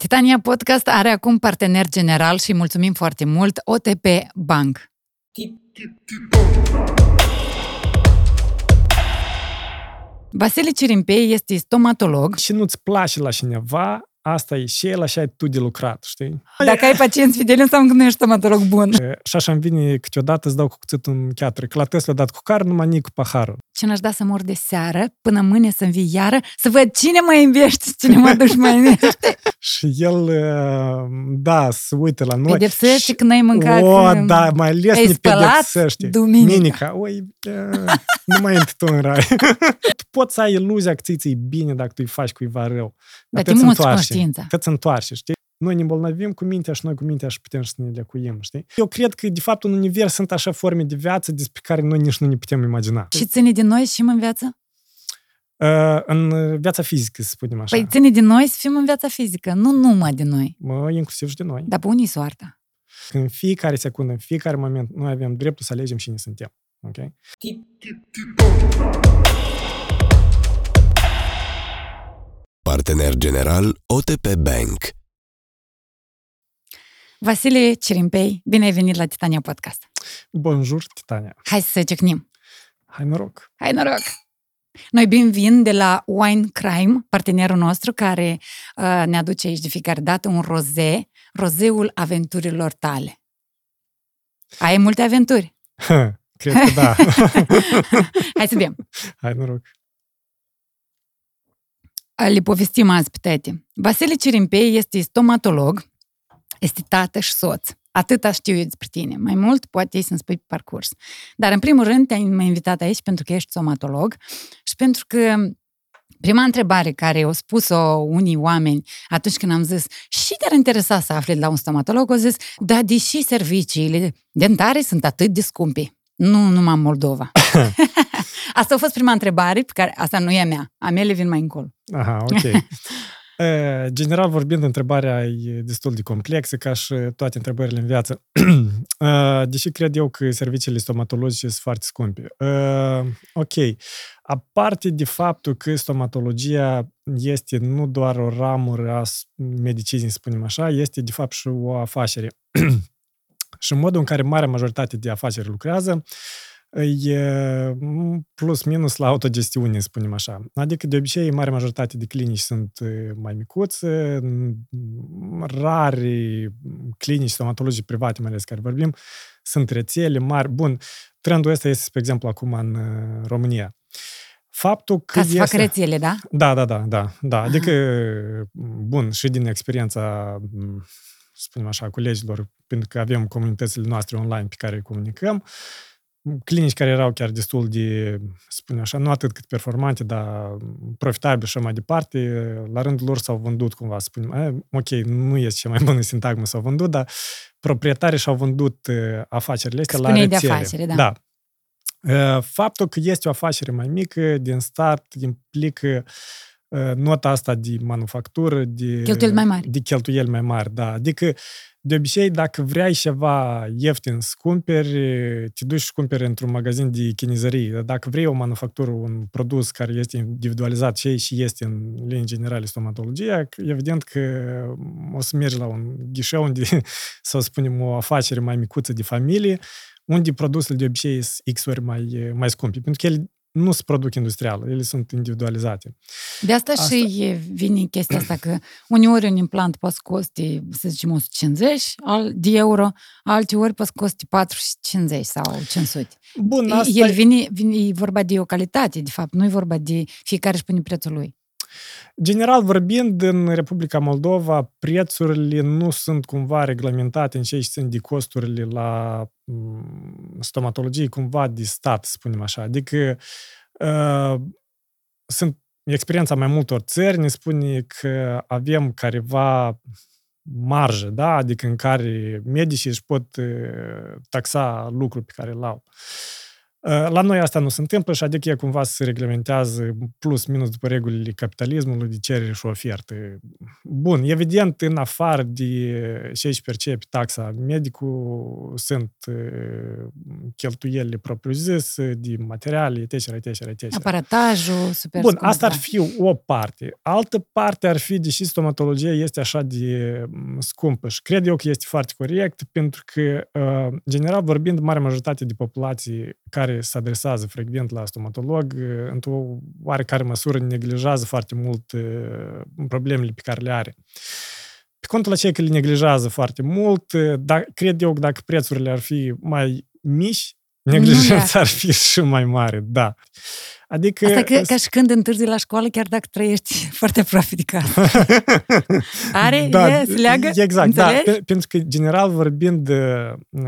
Titania Podcast are acum partener general și mulțumim foarte mult OTP Bank. Vasile Cirimpei este stomatolog. Și nu-ți place la cineva, asta e și el așa ai tu de lucrat, știi? Dacă ai pacienți fideli, înseamnă că nu ești stomatolog bun. Și așa îmi vine câteodată să dau cu cuțitul în chiatră. Că la Tesla dat cu car, numai nic cu paharul. Ce n-aș da să mor de seară, până mâine să învii iară, să văd cine mă inviești, cine mă duci mai înainte. Și el, da, se uită la noi. Pedepsește când ai mâncat. O, da, mai ales ai ne spălat pedepsește. duminica. Minica, oi, nu mai intri tu în rai. tu poți să ai iluzia că ți bine dacă tu îi faci cuiva rău. Dar te te-ți muți întoarce. conștiința. Te-ți întoarce, știi? Noi ne îmbolnăvim cu mintea și noi cu mintea și putem să ne lecuim, știi? Eu cred că, de fapt, în univers sunt așa forme de viață despre care noi nici nu ne putem imagina. Și ține din noi să fim în viață? Uh, în viața fizică, să spunem așa. Păi ține din noi să fim în viața fizică, nu numai din noi, Mă, inclusiv și de noi. dar pe unii soarta. În fiecare secundă, în fiecare moment, noi avem dreptul să alegem cine suntem. Ok? Partener general OTP Bank. Vasile Cirimpei, bine ai venit la Titania Podcast. Bonjour, Titania. Hai să cecnim. Hai noroc. Hai noroc! Noi bine vin de la Wine Crime, partenerul nostru, care uh, ne aduce aici de fiecare dată un roze, rozeul aventurilor tale. Ai multe aventuri. Cred că da. Hai să vedem. Hai noroc. Le povestim azi pe tete. Vasile Cirimpei este stomatolog, este tată și soț. Atâta știu eu despre tine. Mai mult poate ei să-mi spui pe parcurs. Dar, în primul rând, te-am invitat aici pentru că ești stomatolog și pentru că prima întrebare care au spus-o unii oameni atunci când am zis și te-ar interesa să afli de la un stomatolog, au zis, da, deși serviciile dentare sunt atât de scumpe. Nu numai în Moldova. asta a fost prima întrebare, pe care asta nu e a mea. A mele vin mai încolo. Aha, ok. Eh, General vorbind, întrebarea e destul de complexă, ca și toate întrebările în viață. Eh, Deși cred eu că serviciile stomatologice sunt foarte scumpe. Eh, Ok. Aparte de faptul că stomatologia este nu doar o ramură a s- medicinii, să spunem așa, este de fapt și o afacere. și modul în care marea majoritate de afaceri lucrează, e plus minus la autogestiune, să spunem așa. Adică, de obicei, marea majoritate de clinici sunt e, mai micuțe, m, rari clinici stomatologice private, mai ales care vorbim, sunt rețele mari. Bun, trendul ăsta este, spre exemplu, acum în e, România. Faptul că Ca să fac este... rețele, da? Da, da, da, da, da. Adică, bun, și din experiența, m, să spunem așa, colegilor, pentru că avem comunitățile noastre online pe care îi comunicăm, clinici care erau chiar destul de, să spunem așa, nu atât cât performante, dar profitabile și așa mai departe, la rândul lor s-au vândut cumva, să spunem, eh, ok, nu este cea mai bună sintagmă s-au vândut, dar proprietarii și-au vândut eh, afacerile astea la Spuneai de rețele. afacere, da. da. Eh, Faptul că este o afacere mai mică, din start, implică eh, nota asta de manufactură, de Cheltuieli mai mari. De cheltuieli mai mari, da. Adică, de obicei, dacă vrei ceva ieftin să cumperi, te duci și cumperi într-un magazin de chinezării. Dar Dacă vrei o manufactură, un produs care este individualizat și și este în linii generale stomatologia, evident că o să mergi la un ghișeu unde, să spunem, o afacere mai micuță de familie, unde produsele de obicei sunt X ori mai, mai scumpe, pentru că ele nu se produc industrial, ele sunt individualizate. De asta, Asta- și e, vine chestia asta că uneori un implant poate să coste, să zicem, 150 al- de euro, alte ori poate să coste 450 sau 500. Bun, asta El vine, vine, e vorba de o calitate, de fapt, nu e vorba de fiecare își pune prețul lui. General vorbind, în Republica Moldova, prețurile nu sunt cumva reglementate în ceea ce țin de costurile la mm, stomatologie, cumva de stat, să spunem așa. Adică uh, sunt experiența mai multor țări ne spune că avem careva marjă, da? adică în care medicii își pot uh, taxa lucruri pe care îl au. Uh, la noi asta nu se întâmplă și adică cumva se reglementează plus minus după regulile capitalismului de cerere și ofertă. Bun, evident, în afară de ce își percepe taxa medicul, sunt uh, cheltuielile propriu-zise, de materiale, etc., etc., etc. Aparatajul, super Bun, scump, asta ar da. fi o parte. Altă parte ar fi, deși stomatologia este așa de mm, scumpă și cred eu că este foarte corect, pentru că, uh, general vorbind, mare majoritate de populații care se adresează frecvent la stomatolog, uh, într-o oarecare măsură neglijează foarte mult uh, problemele pe care le are. Pe contul la cei că le neglijează foarte mult, uh, dar cred eu că dacă prețurile ar fi mai mici, neglijența ar fi și mai mare, da. Adică... Asta ca, ca și când întârzi la școală, chiar dacă trăiești foarte aproape de casă. Are, da, e, se leagă? Exact, Înțelegi? da. Pe, pentru că, general vorbind, de, uh,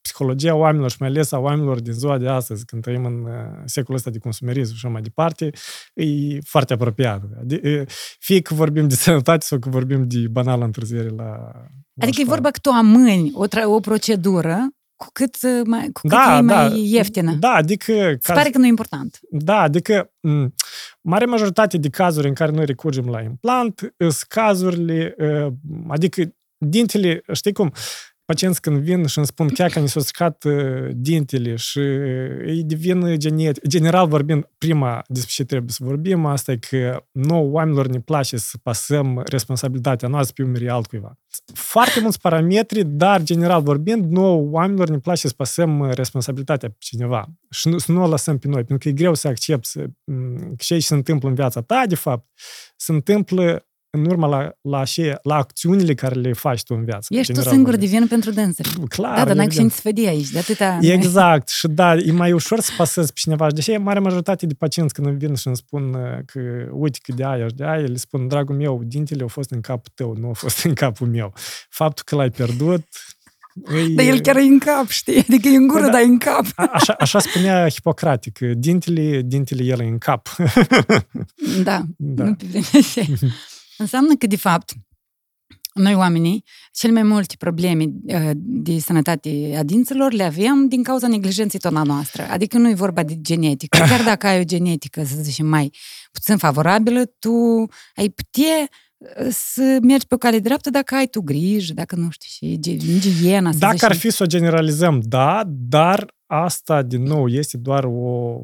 psihologia oamenilor și mai ales a oamenilor din ziua de astăzi, când trăim în uh, secolul ăsta de consumerism și așa mai departe, e foarte apropiată. Adi- uh, Fie că vorbim de sănătate sau că vorbim de banală întârziere la, la Adică e școală. vorba că tu amâni o, tra- o procedură cu cât, uh, mai, cu cât Da, e da, mai ieftină. Da, adică... Îți pare că nu e important. Da, adică m, mare majoritate de cazuri în care noi recurgem la implant sunt cazurile, uh, adică dintele, știi cum, pacienți când vin și îmi spun chiar că ni s-a stricat uh, dintele și uh, îi devin genetic. General vorbind, prima despre ce trebuie să vorbim, asta e că nouă oamenilor ne place să pasăm responsabilitatea noastră pe umerii altcuiva. Foarte mulți parametri, dar general vorbind, nouă oamenilor ne place să pasăm uh, responsabilitatea pe cineva și nu, să nu o lăsăm pe noi, pentru că e greu să accepti m, că ce se întâmplă în viața ta, de fapt, se întâmplă în urma la, la, și, la acțiunile care le faci tu în viață. Ești tu general singur de vorbind. vină pentru dânsele. Clar, Da, dar n-ai evident. cine să vede aici, de atâta... Exact. Și da, e mai ușor să pasezi pe cineva. Și deși e mare majoritate de pacienți când îmi vin și îmi spun uh, că uite că de aia și de aia, le spun, dragul meu, dintele au fost în capul tău, nu au fost în capul meu. Faptul că l-ai pierdut... îi- Dar el chiar e în cap, știi? Adică e în gură, Da. dar e în cap. A- Așa, așa spunea Hipocratic, dintele, dintele el e în cap. Da, Da. nu pe vremea aceea. Înseamnă că, de fapt, noi oamenii, cel mai multe probleme uh, de sănătate a dinților le avem din cauza neglijenței tot a noastră. Adică nu e vorba de genetică. Chiar dacă ai o genetică, să zicem, mai puțin favorabilă, tu ai putea uh, să mergi pe o cale dreaptă dacă ai tu grijă, dacă nu știu și ge- igiena, să Dacă zicem. ar fi să o generalizăm, da, dar asta, din nou, este doar o,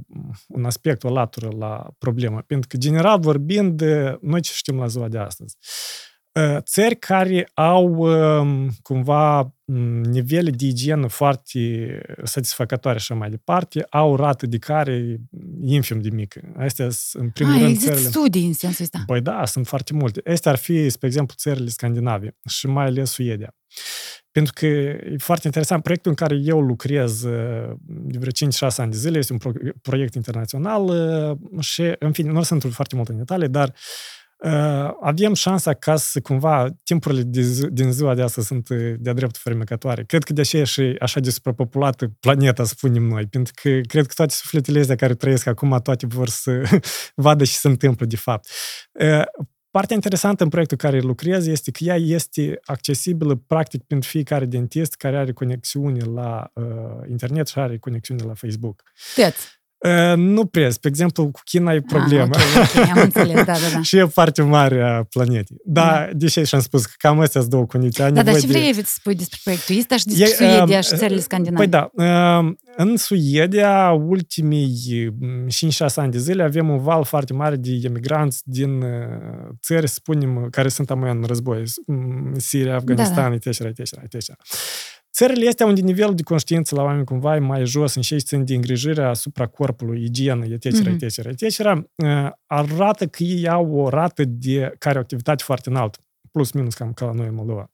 un aspect, o latură la problemă. Pentru că, general vorbind, noi ce știm la ziua de astăzi? Uh, Țări care au um, cumva m, nivele de igienă foarte satisfăcătoare și așa mai departe, au rată de care infim de mică. Astea sunt, în primul Ah, rând, există țările... studii în sensul ăsta. Păi da, sunt foarte multe. Astea ar fi, spre exemplu, țările scandinave și mai ales Suedia. Pentru că e foarte interesant, proiectul în care eu lucrez uh, de vreo 5-6 ani de zile este un pro- proiect internațional uh, și, în fine, nu o să intru foarte mult în detalii, dar uh, avem șansa ca să cumva timpurile de zi, din ziua de astăzi sunt uh, de-a dreptul fermecătoare. Cred că de aceea e și așa de suprapopulată planeta, spunem noi, pentru că cred că toate sufletele astea care trăiesc acum, toate vor să vadă ce se întâmplă de fapt. Uh, Partea interesantă în proiectul care lucrez este că ea este accesibilă practic pentru fiecare dentist care are conexiune la uh, internet și are conexiune la Facebook. Tăți. Uh, nu prea. Spre exemplu, cu China e problemă. Ah, ok, ok, am înțeles, da, da, da. și e parte mare a planetei. Da, deși și-am spus că cam astea sunt două condiții. Ai Da, dar nevoie ce de- vrei, Evit, să spui despre proiectul ăsta și despre E, Suedia um, și țările scandinave? Păi da, um, în Suedia, ultimii mm, 5-6 ani de zile, avem un val foarte mare de emigranți din uh, țări, să spunem, care sunt amoi în război, mm, Siria, Afganistan, etc., etc., etc. Țările astea unde nivelul de conștiință la oameni cumva e mai jos în ce țin de îngrijirea asupra corpului, igienă, etc., Mhm. etc., etc., uh, arată că ei au o rată de care o activitate foarte înaltă, plus minus cam ca la noi în Moldova.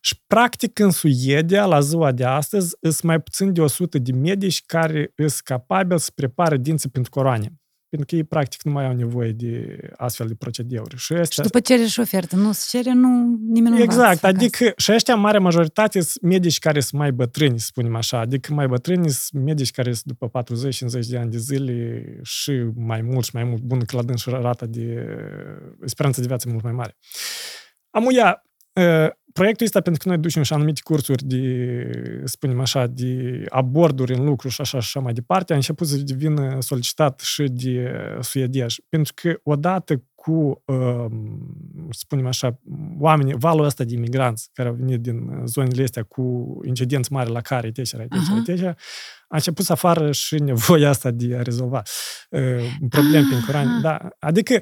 Și, practic, în Suedia, la ziua de astăzi, sunt mai puțin de 100 de medici care sunt capabili să prepare dinții pentru coroane. Pentru că ei, practic, nu mai au nevoie de astfel de procedeuri. Și, Și astea, după cerere și ofertă. Nu se cere, nu, nimeni nu Exact, învață acasă. adică și ăștia, în mare majoritate, sunt medici care sunt mai bătrâni, să spunem așa. Adică mai bătrâni sunt medici care sunt după 40-50 de ani de zile și mai mult și mai mult. Bun, că la dâns și rata de speranță de viață e mult mai mare. Amuia, uh, proiectul ăsta, pentru că noi ducem și anumite cursuri de, spunem așa, de aborduri în lucru și așa și așa mai departe, a început să devină solicitat și de suedezi. Pentru că odată cu, uh, spunem așa, oamenii, valul ăsta de imigranți care au venit din zonele astea cu incidenți mari la care, etc., etc., uh-huh. etc., a început să afară și nevoia asta de a rezolva uh, probleme prin Coran. Da. Adică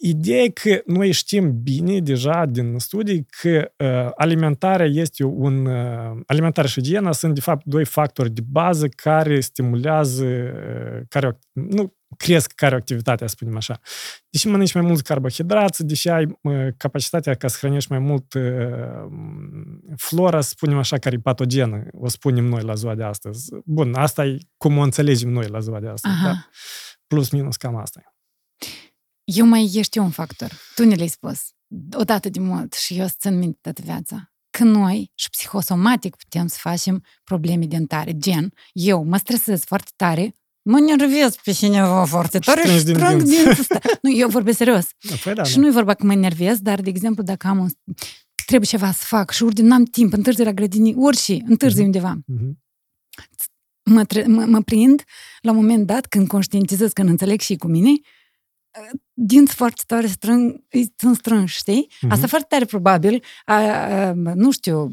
Ideea e că noi știm bine deja din studii că uh, alimentarea este un... Uh, alimentarea și igiena sunt, de fapt, doi factori de bază care stimulează, uh, care, nu, cresc care activitatea, spunem așa. Deși mănânci mai mult carbohidrați, deși ai uh, capacitatea ca să hrănești mai mult uh, flora, spunem așa, care e patogenă, o spunem noi la ziua de astăzi. Bun, asta e cum o înțelegem noi la ziua de astăzi. Da? Plus minus cam asta e. Eu mai ești un factor. Tu ne l-ai spus. Odată de mult și eu să țin minte toată viața. Că noi și psihosomatic putem să facem probleme dentare. Gen, eu mă stresez foarte tare, mă nervez pe cineva foarte tare și strâng din ăsta. Nu, eu vorbesc serios. Da, păi da, și da. nu e vorba că mă nervez, dar, de exemplu, dacă am un... trebuie ceva să fac și ori n-am timp, întârzi la grădini, orice, întârzi uh-huh. undeva. Uh-huh. Mă, tre- mă, mă prind la un moment dat, când conștientizez, când înțeleg și cu mine, dinți foarte tare strâng, sunt strânși, știi? Uh-huh. Asta foarte tare probabil, a, a, nu știu,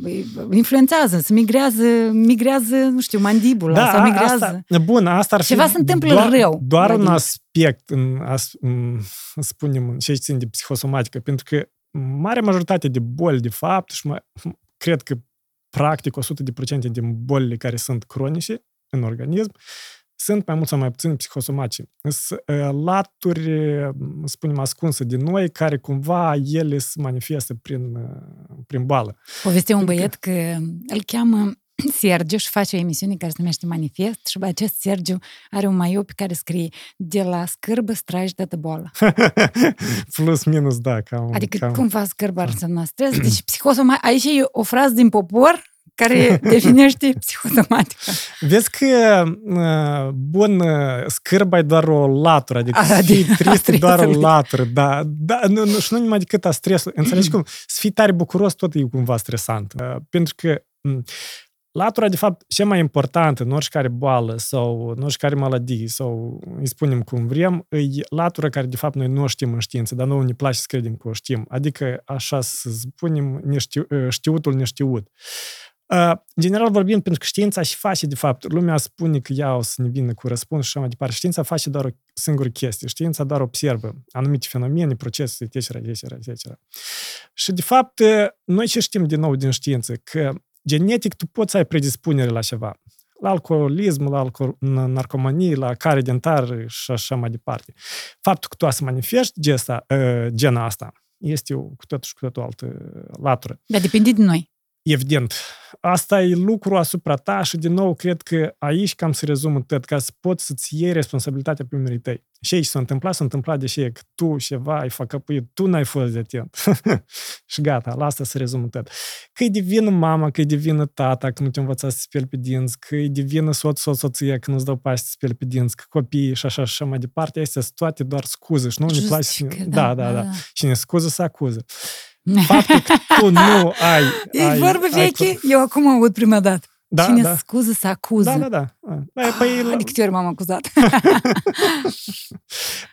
influențează, se migrează, migrează, nu știu, mandibula da, sau migrează. Asta, bun, asta ar fi Ceva se întâmplă doar, rău. Doar un aspect, în, as, în, spunem, în ce țin de psihosomatică, pentru că mare majoritate de boli, de fapt, și mă, cred că practic 100% din bolile care sunt cronice în organism, sunt mai mult sau mai puțin psihosomatice. Sunt laturi, spunem, ascunse de noi, care cumva ele se manifestă prin, prin bală. Poveste un băiet că îl cheamă Sergiu și face o emisiune care se numește Manifest și acest Sergiu are un maiu pe care scrie de la scârbă stragi de boală. Plus minus, da. Cam, adică cam... cumva scârbă ar să stres. Deci psihosomat, aici e o frază din popor care definește psihosomatica. Vezi că, bun, scârba e doar o latură, adică A, fi trist e doar o latură, da, da nu, nu, și nu numai decât a stresului. Înțelegi cum? Să fii tare bucuros tot e cumva stresant. Pentru că latura, de fapt, cea mai importantă în oricare boală sau în oricare maladie sau îi spunem cum vrem, e latura care, de fapt, noi nu o știm în știință, dar nouă ne place să credem că o știm. Adică, așa să spunem, neștiu, știutul neștiut. În general vorbind, pentru că știința și face, de fapt, lumea spune că ea o să ne vină cu răspuns și așa mai departe. Știința face doar o singură chestie. Știința doar observă anumite fenomene, procese, etc., etc., etc. Și, de fapt, noi ce știm din nou din știință? Că genetic tu poți să ai predispunere la ceva. La alcoolism, la alcool, narcomanie, la care dentar și așa mai departe. Faptul că tu să manifesti gesta, gena asta este o, cu totul și cu totul altă latură. Dar depinde de noi. Evident. Asta e lucru asupra ta și, din nou, cred că aici cam se rezumă tot, ca să poți să-ți iei responsabilitatea pe umerii tăi. Și aici s-a întâmplat, s-a întâmplat deși e că tu ceva ai făcăpuit, tu n-ai fost de atent. și gata, la asta se rezumă tot. Că e divină mama, că e divină tata, că nu te învăța să speli pe dinți, că e divină soț, soț, soție, că nu-ți dau pași să speli pe dinți, că copiii și așa și așa mai departe, astea sunt toate doar scuze și nu ne place. Da, da, da, da. Și ne scuză să acuză. Faptul că tu nu ai... E ai, vorbă veche? Ai... Eu acum aud prima dată. Da, Cine da. scuză să acuză. Da, da, da. Păi, păi, ah, de câte ori m-am acuzat.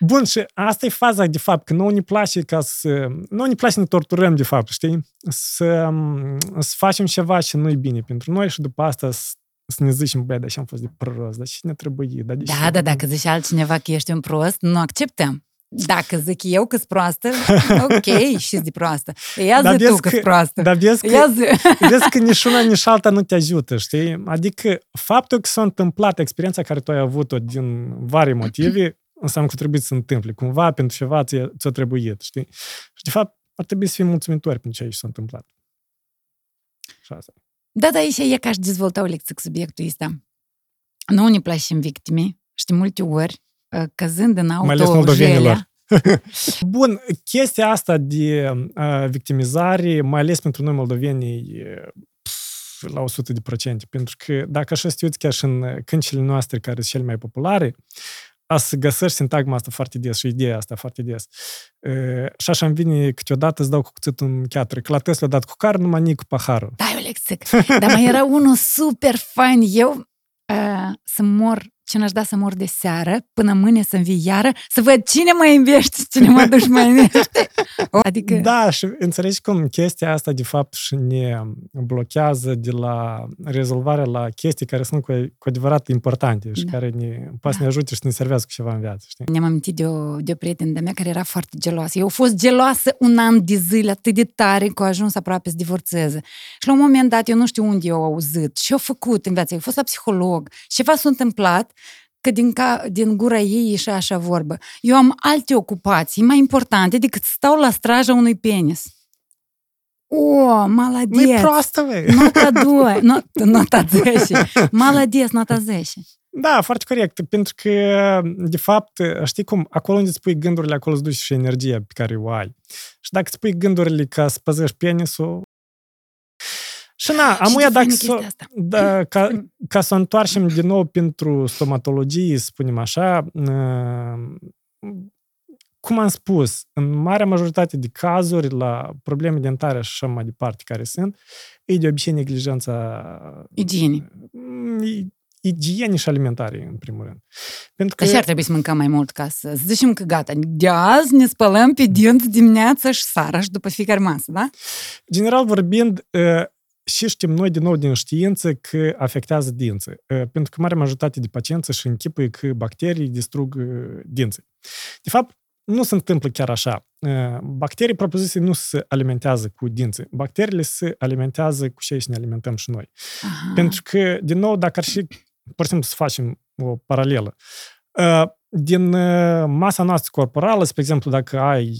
Bun, și asta e faza, de fapt, că nu ne place ca să... Nu ne place să ne torturăm, de fapt, știi? Să, să facem ceva și nu-i bine pentru noi și după asta să să ne zicem, băi, dar și am fost de prost, dar ne trebuie? Dar da, da, dacă zice altcineva că ești un prost, nu acceptăm. Dacă zic eu că-s proastă, ok, și de proastă. Ia zi tu că-s proastă. Dar vezi că, vezi că nici una, nici alta nu te ajută, știi? Adică faptul că s-a întâmplat experiența care tu ai avut-o din vari motive, înseamnă că trebuie să se întâmple. Cumva pentru ceva ți-a, ți-a trebuit, știi? Și de fapt ar trebui să fim mulțumitori pentru ce aici s-a întâmplat. Și asta. Da, da, aici e ca aș dezvolta o lecție cu subiectul ăsta. Nu ne place în victime, știi, multe ori căzând în auto Bun, chestia asta de uh, victimizare, mai ales pentru noi moldovenii, la 100 de procente, pentru că dacă așa știuți chiar și în câncile noastre care sunt cele mai populare, a să găsești sintagma asta foarte des și ideea asta foarte des. Uh, și așa îmi vine câteodată îți dau cu cuțitul în cheatră. Că la Tesla dat cu car, numai nic cu paharul. Da, eu le zic. Dar mai era unul super fain. Eu uh, să mor ce n-aș da să mor de seară, până mâine să vii iară, să văd cine mă inviește și cine mă duci mai înainte. Adică... Da, și înțelegi cum chestia asta, de fapt, și ne blochează de la rezolvarea la chestii care sunt cu, cu adevărat importante și da. care ne, poate da. ne ajute și ne servează cu ceva în viață, știi? Ne-am amintit de o, de o prietenă de mea care era foarte geloasă. Eu au fost geloasă un an de zile atât de tare că a ajuns aproape să divorțeze. Și la un moment dat, eu nu știu unde eu au auzit și au făcut în viață. Eu fost la psiholog și ceva s-a întâmplat că din, ca, din gura ei ieșea așa vorbă. Eu am alte ocupații mai importante decât stau la straja unui penis. O, молодец! Nu proastă, vei! Nota 2, not, nota 10. Молодец, nota 10. Da, foarte corect, pentru că, de fapt, știi cum, acolo unde îți pui gândurile, acolo îți duci și energia pe care o ai. Și dacă îți pui gândurile ca să păzești penisul, și na, amuia dacă să, da, ca, ca să întoarcem din nou pentru stomatologie, să spunem așa, uh, cum am spus, în marea majoritate de cazuri, la probleme dentare și așa mai departe care sunt, e de obicei neglijența igienii. Mm, igienii și alimentare, în primul rând. Pentru că... Așa ar trebui să mâncăm mai mult ca să zicem că gata, de azi ne spălăm pe dinți dimineața și seara și după fiecare masă, da? General vorbind, uh, și știm noi din nou din știință că afectează dinții. Pentru că mare majoritate de pacienți și închipui că bacterii distrug dinții. De fapt, nu se întâmplă chiar așa. Bacterii propriu nu se alimentează cu dinții. Bacteriile se alimentează cu ce ne alimentăm și noi. Aha. Pentru că, din nou, dacă ar fi, pur și simplu, să facem o paralelă, din uh, masa noastră corporală, spre exemplu, dacă ai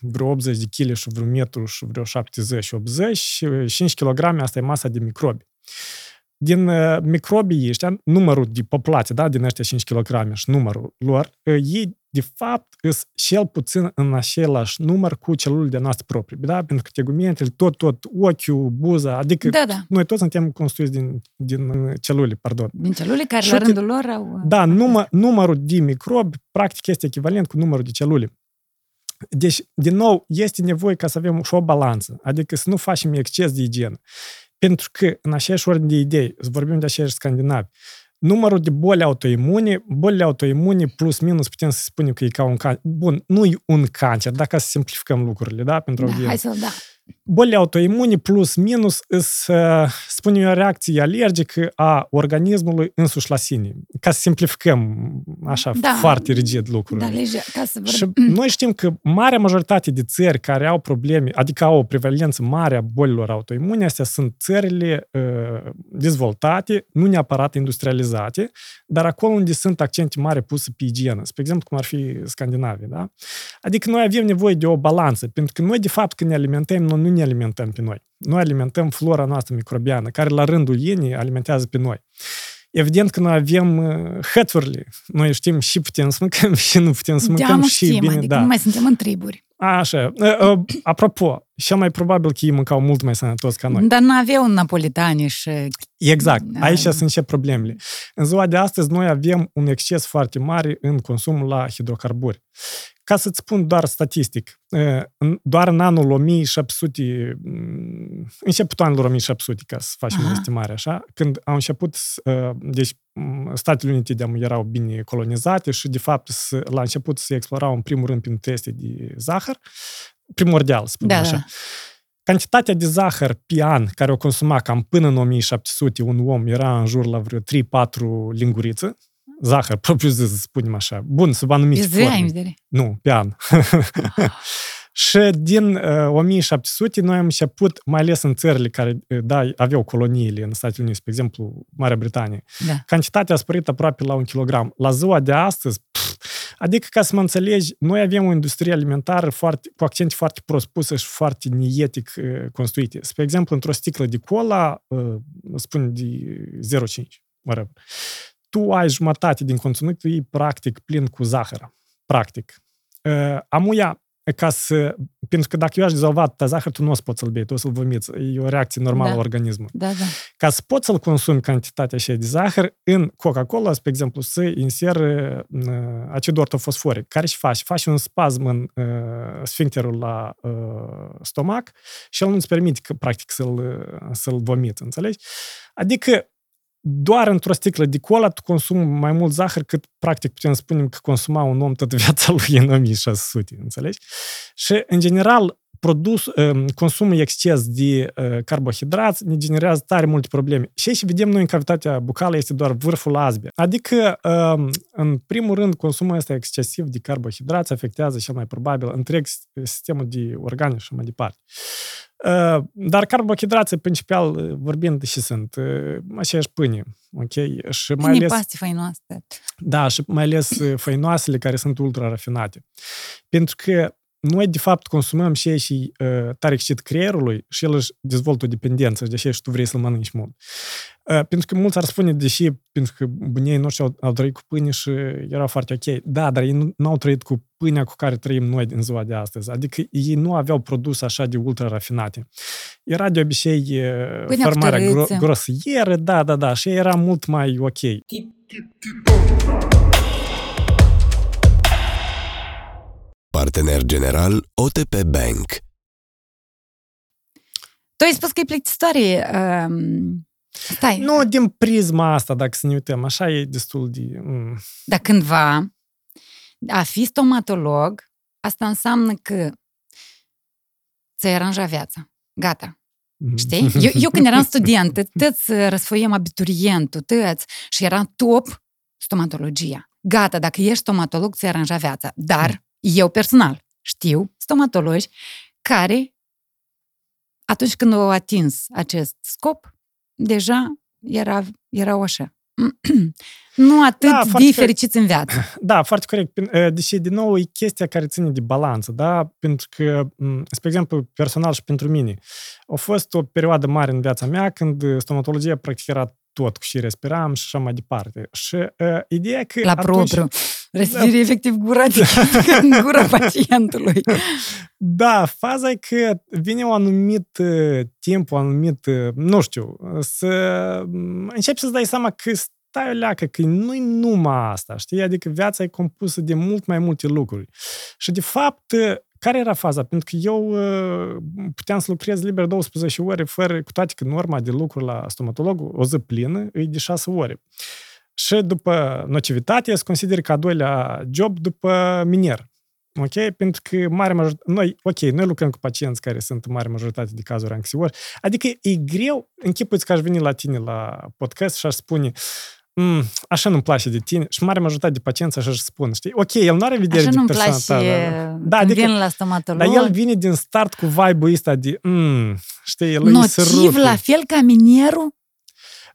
vreo 80 de kg și vreo metru și vreo 70-80, 5 kg, asta e masa de microbi. Din uh, microbii ăștia, numărul de populație, da, din ăștia 5 kg și numărul lor, uh, ei de fapt, sunt cel puțin în același număr cu celulele noastre proprii, da? Pentru că tegumentele, tot, tot, ochiul, buza, adică da, da. noi toți suntem construiți din, din celule, pardon. Din celule care, și la rândul lor au... Da, număr, numărul de microbi, practic, este echivalent cu numărul de celule. Deci, din nou, este nevoie ca să avem și o balanță, adică să nu facem exces de igienă. Pentru că, în aceeași ordine de idei, vorbim de aceeași scandinavi, numărul de boli autoimune, bolile autoimune plus minus putem să spunem că e ca un cancer. Bun, nu e un cancer, dacă să simplificăm lucrurile, da, pentru da, hai să, da. Bolile autoimune plus minus să spunem o reacție alergică a organismului însuși la sine. Ca să simplificăm așa da, foarte rigid lucrurile. Da, lege, ca să Și noi știm că marea majoritate de țări care au probleme, adică au o prevalență mare a bolilor autoimune, astea sunt țările uh, dezvoltate, nu neapărat industrializate, dar acolo unde sunt accente mari puse pe igienă, spre exemplu cum ar fi Scandinavia. Da? Adică noi avem nevoie de o balanță, pentru că noi de fapt când ne alimentăm nu ne alimentăm pe noi. Noi alimentăm flora noastră microbiană, care la rândul ei ne alimentează pe noi. Evident că noi avem uh, hăturile. Noi știm și putem să mâncăm și nu putem să mâncăm da, și știm, bine. Adică da. nu mai suntem în triburi. Așa. Uh, uh, apropo, cel mai probabil că ei mâncau mult mai sănătos ca noi. Dar nu aveau napolitani și... Exact. Aici sunt și problemele. În ziua de astăzi noi avem un exces foarte mare în consumul la hidrocarburi. Ca să-ți spun doar statistic, doar în anul 1700, începutul anului 1700, ca să facem Aha. o estimare așa, când au început, deci Statele Unite de erau bine colonizate și, de fapt, la început se explorau în primul rând prin teste de zahăr, primordial, spun da, așa. Da. Cantitatea de zahăr pe an care o consuma cam până în 1700 un om era în jur la vreo 3-4 lingurițe, zahăr, propriu zis, să spunem așa. Bun, sub anumite forme. Ai vedere? Nu, pe an. și din uh, 1700 noi am început, mai ales în țările care da, aveau coloniile în Statele Unite, spre exemplu, Marea Britanie, da. cantitatea a spărit aproape la un kilogram. La ziua de astăzi, pf, adică ca să mă înțelegi, noi avem o industrie alimentară foarte, cu accente foarte prost puse și foarte nietic uh, construite. Spre exemplu, într-o sticlă de cola, uh, spune de 0,5, whatever tu ai jumătate din conținutul ei practic plin cu zahăr. Practic. Uh, amuia, ca să... Pentru că dacă eu aș dizolva atâta zahăr, tu nu o să poți să-l bei, tu o să-l vomiți. E o reacție normală Da. a organismului. Da, da. Ca să poți să-l consumi cantitatea așa de zahăr, în Coca-Cola, spre exemplu, să inseri uh, acid ortofosforic, care și face? Face un spasm în uh, sfincterul la uh, stomac și el nu-ți permite, că, practic, să-l, uh, să-l vomiți, înțelegi? Adică, doar într-o sticlă de cola tu consumi mai mult zahăr cât, practic, putem spunem că consuma un om toată viața lui în 1600, înțelegi? Și, în general, produs, uh, consumul exces de uh, carbohidrați ne generează tare multe probleme. Și aici vedem noi în cavitatea bucală este doar vârful azbei. Adică, uh, în primul rând, consumul ăsta excesiv de carbohidrați afectează cel mai probabil întreg sistemul de organe și mai departe. Uh, Dar carbohidrații, principal uh, vorbind, și sunt uh, aceeași pâine, ok? Și mai Bine, ales... paste făinoase. Da, și mai ales uh, făinoasele care sunt ultra-rafinate. Pentru că noi, de fapt, consumăm și și uh, tare excit creierului și el își dezvoltă o dependență, deși și tu vrei să-l mănânci mult. Uh, pentru că mulți ar spune, deși pentru că bunii noștri au, au trăit cu pâine și erau foarte ok. Da, dar ei nu, nu au trăit cu pâinea cu care trăim noi în ziua de astăzi. Adică ei nu aveau produse așa de ultra-rafinate. Era de obicei uh, Pâinea cu formarea gro- tărâță. grosieră, da, da, da, și era mult mai ok. Partener general OTP Bank. Tu ai spus că e plictisitoare. Um, stai, Nu din prisma asta, dacă să ne uităm, așa e destul de... Mm. dar cândva a fi stomatolog, asta înseamnă că ți-ai aranja viața. Gata. Știi? Eu, eu când eram student, tăți răsfoiem abiturientul, tăți, și era top stomatologia. Gata, dacă ești stomatolog, ți-ai aranja viața. Dar eu personal știu stomatologi care, atunci când au atins acest scop, deja era, erau așa. nu atât Da, de foarte fericiți în viață. Da, foarte corect. Pin- eh, Deși, din nou, e chestia care ține de balanță, da? Pentru că, m, spre exemplu, personal și pentru mine, a fost o perioadă mare în viața mea când eh, stomatologia practic era tot cu și respiram și așa mai departe. Și uh, ideea e că La atunci, propriu. Respiri efectiv gura de în gura pacientului. Da, faza e că vine un anumit uh, timp, un anumit, uh, nu știu, să mm, începi să-ți dai seama că stai o leacă, că nu-i numai asta, știi? Adică viața e compusă de mult mai multe lucruri. Și de fapt, uh, care era faza? Pentru că eu uh, puteam să lucrez liber 12 ore, fără, cu toate că norma de lucru la stomatolog, o zi plină, e de 6 ore. Și după nocivitate, se consider că a doilea job după minier. Ok? Pentru că mare majoritate... Noi, ok, noi lucrăm cu pacienți care sunt în mare majoritate de cazuri anxiori. Adică e greu, închipuiți că aș veni la tine la podcast și aș spune mm, așa nu-mi place de tine. Și mare majoritate de pacienți așa își spun, știi? Ok, el nu are vedere Așa de nu-mi persoană place ta, da, da. da, Da, adică- vin la stomatolog. Dar el vine din start cu vibe-ul ăsta de, mm, știi, el îi Nociv sărută. la fel ca minierul?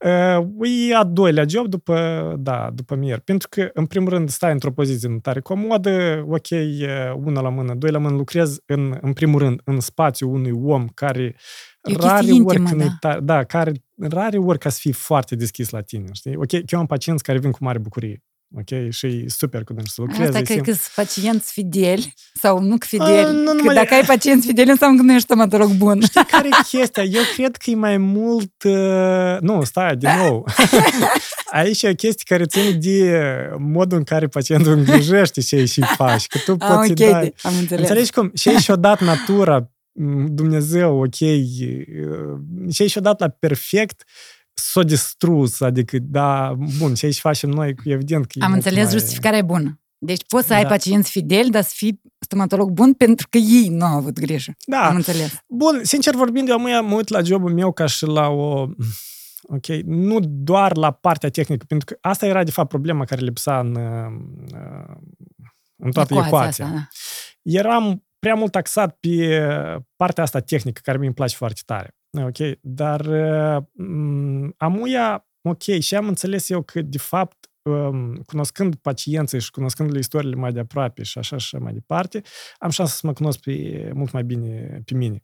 Uh, e a doilea job după, da, după mier. Pentru că, în primul rând, stai într-o poziție nu tare comodă, ok, uh, una la mână, doi la mână, lucrezi, în, în primul rând, în spațiul unui om care E o rare chestie ori intimă, când e da. tare, da, care rare ori ca să fii foarte deschis la tine, știi? Ok, eu am pacienți care vin cu mare bucurie, ok? Și e super cu dânsul să lucrezi. Asta îi cred simt- că sunt pacienți fideli sau nu că A, fideli. nu că numai- dacă ai pacienți fideli, înseamnă că nu ești stomatolog bun. Știi care e chestia? Eu cred că e mai mult... Uh, nu, stai, din nou. Aici e o chestie care ține de modul în care pacientul îngrijește ce și faci. Că tu Ah, poți ok, să dai... am înțeles. Înțelegi cum? Și și-o dat natura, m, Dumnezeu, ok, uh, și și-o dat la perfect, s-o distrus, adică, da, bun, ce aici facem noi, evident că e Am mult înțeles, mai- justificarea e bună. Deci poți să ai Da. pacienți fideli, dar să fii stomatolog bun pentru că ei nu au avut grijă. Da, Am înțeles. Bun, sincer vorbind, eu mă, mă uit la jobul meu ca și la o... Ok, nu doar la partea tehnică, pentru că asta era, de fapt, problema care lipsa în, uh, în toată Ecuația ecuația. Asta, da. Eram prea mult taxat pe partea asta tehnică, care mi-mi place foarte tare. Ok, dar uh, m, amuia, ok, și am înțeles eu că, de fapt, um, cunoscând pacienții și cunoscând istoriile mai de aproape și așa și mai departe, am șansa să mă cunosc pe, mult mai bine pe mine.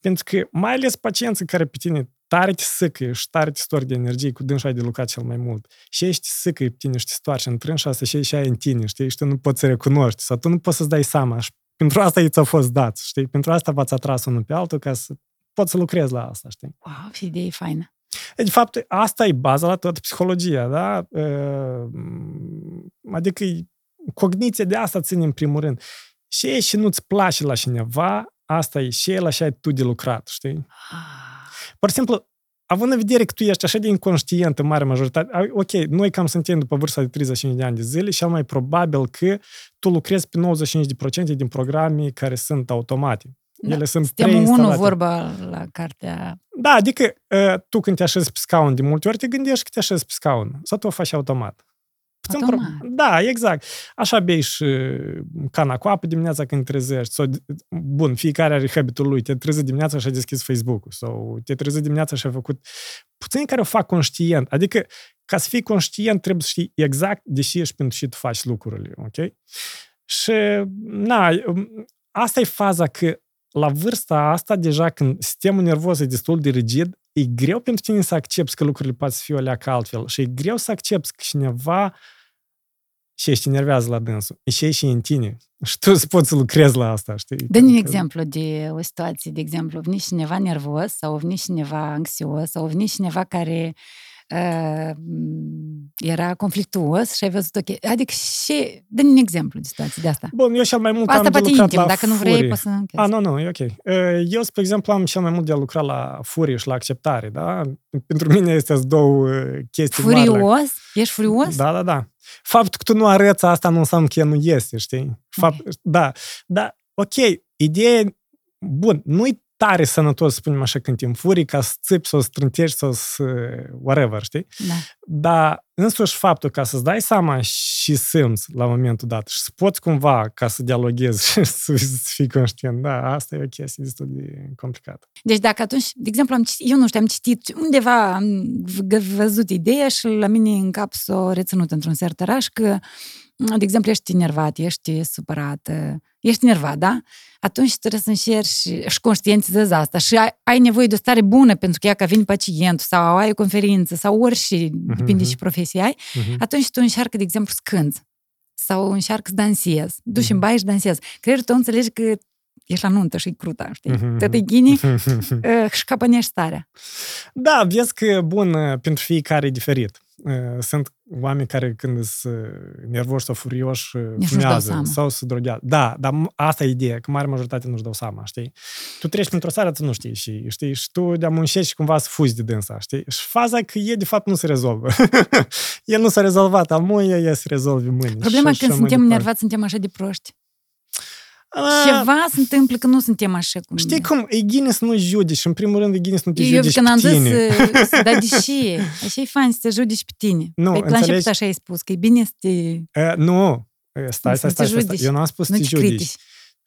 Pentru că, mai ales pacienții care pe tine tare te sâcă și tare te storc de energie, cu dânsul ai de lucrat cel mai mult. Și ești sâcă pe tine și te stoarce în trânsa asta și și ai în tine, știi? Și tu nu poți să recunoști sau tu nu poți să-ți dai seama. Și pentru asta i ți-a fost dat, știi? Pentru asta v-ați atras unul pe altul ca să poți să lucrezi la asta, știi? Wow, și idee faină. De fapt, asta e baza la toată psihologia, da? Adică cogniția de asta ține în primul rând. Și e și nu-ți place la cineva, asta e și el așa ai tu de lucrat, știi? Ah. Pur și simplu, având în vedere că tu ești așa de inconștient în mare majoritate, ok, noi cam suntem după vârsta de 35 de ani de zile și mai probabil că tu lucrezi pe 95% din programe care sunt automate. Da. Ele sunt Suntem unul vorba la cartea... Da, adică tu când te așezi pe scaun, de multe ori te gândești că te așezi pe scaun. Sau tu o faci automat. Automat. Da, exact. Așa bei și cana cu apă dimineața când trezești. Sau, bun, fiecare are habitul lui. Te trezi dimineața și a deschis Facebook-ul. Sau te trezi dimineața și a făcut... Puțini care o fac conștient. Adică, ca să fii conștient, trebuie să știi exact de ce și pentru ce tu faci lucrurile. Ok? Și, na, asta e faza că la vârsta asta, deja când sistemul nervos e destul de rigid, e greu pentru tine să accepti că lucrurile pot să fie o leacă altfel și e greu să accepti că cineva și ești nervează la dânsul. E și și în tine. Și tu să poți să lucrezi la asta, știi? dă un exemplu de o situație. De exemplu, vine cineva nervos sau vine cineva anxios sau vine cineva care era conflictuos și ai văzut ok. Adică și, dă un exemplu de situație de asta. Bun, eu cel mai mult asta am poate intim, la dacă nu vrei, poți să închezi. Ah, nu, nu, e ok. Eu, spre exemplu, am cel mai mult de a lucra la furie și la acceptare, da? Pentru mine este două chestii Furios? mari. Ești furios? Da, da, da. Faptul că tu nu arăți asta nu înseamnă că nu este, știi? Fapt, okay. Da, da, ok, ideea bun, nu-i tare sănătos, să spunem așa, când te înfuri, ca să țipi, să o strântești, să whatever, știi? Da. Dar însuși faptul ca să-ți dai seama și simți la momentul dat și să poți cumva ca să dialoghezi și să, să fii conștient, da, asta e o chestie destul de complicată. Deci dacă atunci, de exemplu, am citit, eu nu știu, am citit undeva, am văzut ideea și la mine în cap s-o reținut într-un sertăraș că de exemplu, ești nervat, ești supărat, ești nervat, da? Atunci trebuie să încerci și conștientizezi asta și ai, ai nevoie de o stare bună pentru că ea că vine pacientul sau ai o conferință sau orice, uh-huh. depinde și profesie ai, uh-huh. atunci tu încearcă, de exemplu, să cânți sau încearcă să dansezi, duci uh-huh. în baie și dansezi. Creierul tău înțelegi că ești la nuntă și e cruta, știi? Uh-huh. Te ghini uh, și capănești starea. Da, vezi că, bun, pentru fiecare e diferit. Sunt oameni care când sunt nervoși sau furioși fumează sau se droghează. Da, dar asta e ideea, că mare majoritate nu-și dau seama, știi? Tu treci printr-o țară, tu nu știi și, știi? Și tu de-a muncești cumva să fuzi de dânsa, știi? Și faza că e de fapt nu se rezolvă. El nu s-a rezolvat, amuie, e se rezolvi mâine. Problema că când suntem nervați, suntem așa de proști. Ceva se întâmplă că nu suntem așa cum... Știi cum? E gine să nu judeci. În primul rând, e gine să nu te Eu judeci când am zis, să, dar deși, așa e fain să te judeci pe tine. Nu, păi, la început așa ai spus, că e bine să te... Uh, nu, stai, stai, stai, stai, stai. Eu n-am spus să te judeci.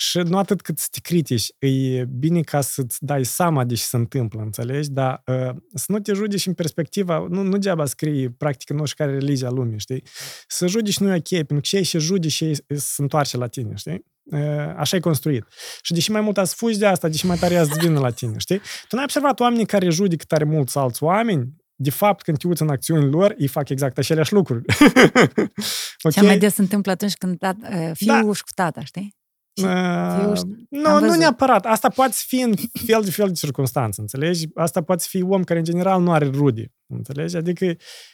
Și nu atât cât să te critici, e bine ca să-ți dai seama de ce se întâmplă, înțelegi? Dar uh, să nu te judeci în perspectiva, nu, nu deaba scrie practic nu știu care religia lumii, știi? Să judeci nu e ok, pentru că cei și judeci și se întoarce la tine, știi? Așa e construit. Și deși mai mult ați fugi de asta, deși mai tare ați vină la tine, știi? Tu n-ai observat oamenii care judică tare mulți alți oameni, de fapt, când te uiți în acțiunile lor, ei fac exact aceleași lucruri. okay? Cea mai des se întâmplă atunci când fiul da. și cu tata, știi? Uh, nu, nu neapărat. Asta poate fi în fel de fel de circunstanțe, înțelegi? Asta poate fi om care în general nu are rude, înțelegi? Adică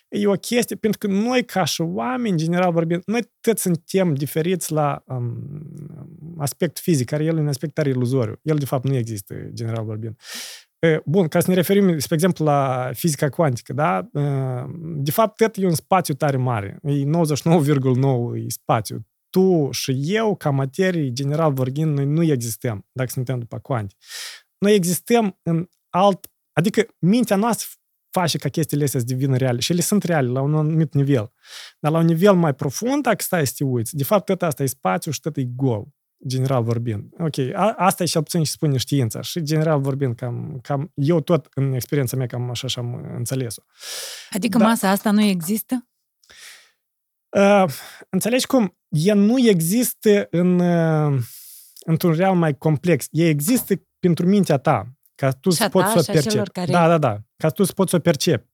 e o chestie, pentru că noi ca și oameni, în general vorbind, noi toți suntem diferiți la um, aspect fizic, care el e un aspect tare iluzoriu. El, de fapt, nu există, general vorbind. Bun, ca să ne referim, spre exemplu, la fizica cuantică, da? De fapt, tot e un spațiu tare mare. E 99,9 spațiu tu și eu, ca materie, general vorbind, noi nu existăm, dacă suntem după cuanti. Noi existăm în alt... Adică mintea noastră face ca chestiile astea să devină reale. Și ele sunt reale la un anumit nivel. Dar la un nivel mai profund, dacă stai să te uiți, de fapt, tot asta e spațiu și tot e gol general vorbind. Ok, a, asta e și puțin și spune știința. Și general vorbind, cam, cam eu tot în experiența mea cam așa și-am înțeles-o. Adică da. masa asta nu există? Uh, înțelegi cum? Ea nu există în, uh, într-un real mai complex. Ea există pentru mintea ta, ca tu să poți să o percepi. Care... Da, da, da. Ca tu să poți să o percepi.